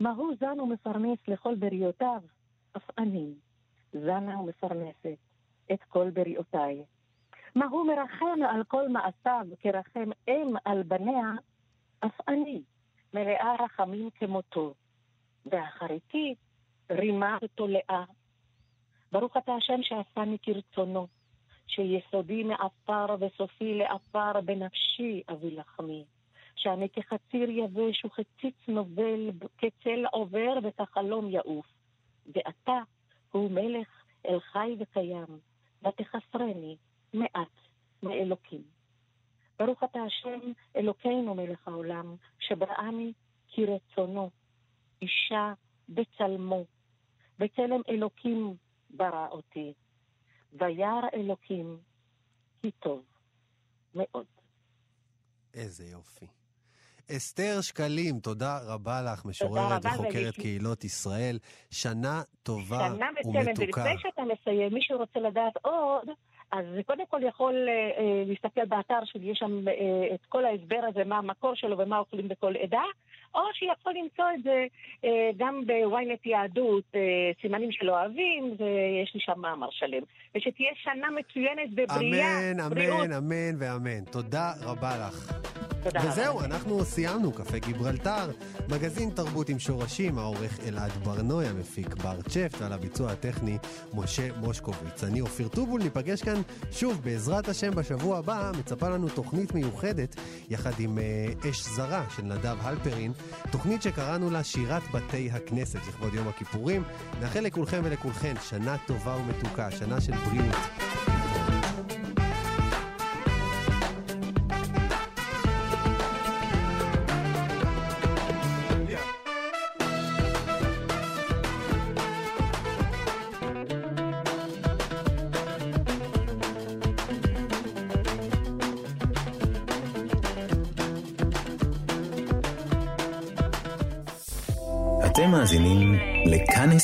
מה הוא זן ומפרנס לכל בריאותיו, אף אני זנה ומפרנסת את כל בריאותיי. מה הוא מרחם על כל מעשיו כרחם אם על בניה, אף אני מלאה רחמים כמותו. ואחריתי רימה ותולעה. ברוך אתה השם שעשני כרצונו, שיסודי מעפר וסופי לעפר בנפשי אביא לחמי. שאני כחציר יבש וכציץ נובל, כצל עובר וכחלום יעוף. ואתה הוא מלך אל חי וקיים, ותחסרני מעט מאלוקים. ברוך אתה השם אלוקינו מלך העולם, שבראני כרצונו, אישה בצלמו, בצלם אלוקים ברא אותי, וירא אלוקים כי טוב מאוד. איזה יופי. אסתר שקלים, תודה רבה לך, משוררת רבה, וחוקרת ולפני- קהילות ישראל. שנה טובה שנה ומתוקה. ולפני שאתה מסיים, מי שרוצה לדעת עוד, אז קודם כל יכול אה, אה, להסתכל באתר שלי, יש שם אה, את כל ההסבר הזה, מה המקור שלו ומה אוכלים בכל עדה, או שיכול למצוא את זה אה, גם בוויינט יהדות, אה, סימנים של אוהבים, ויש לי שם מאמר שלם. ושתהיה שנה מצוינת בבריאה, אמן, בריאות. אמן, אמן ואמן. תודה רבה לך. תודה רבה. וזהו, אנחנו סיימנו, קפה גיברלטר, מגזין תרבות עם שורשים, העורך אלעד ברנוי, המפיק בר צ'פט, ועל הביצוע הטכני משה מושקוביץ. אני אופיר טובול, ניפגש כאן שוב, בעזרת השם, בשבוע הבא, מצפה לנו תוכנית מיוחדת, יחד עם אה, אש זרה של נדב הלפרין, תוכנית שקראנו לה שירת בתי הכנסת, לכבוד יום הכיפורים. נאחל לכולכם ולכולכן שנה טובה ומתוקה, שנה של בריאות.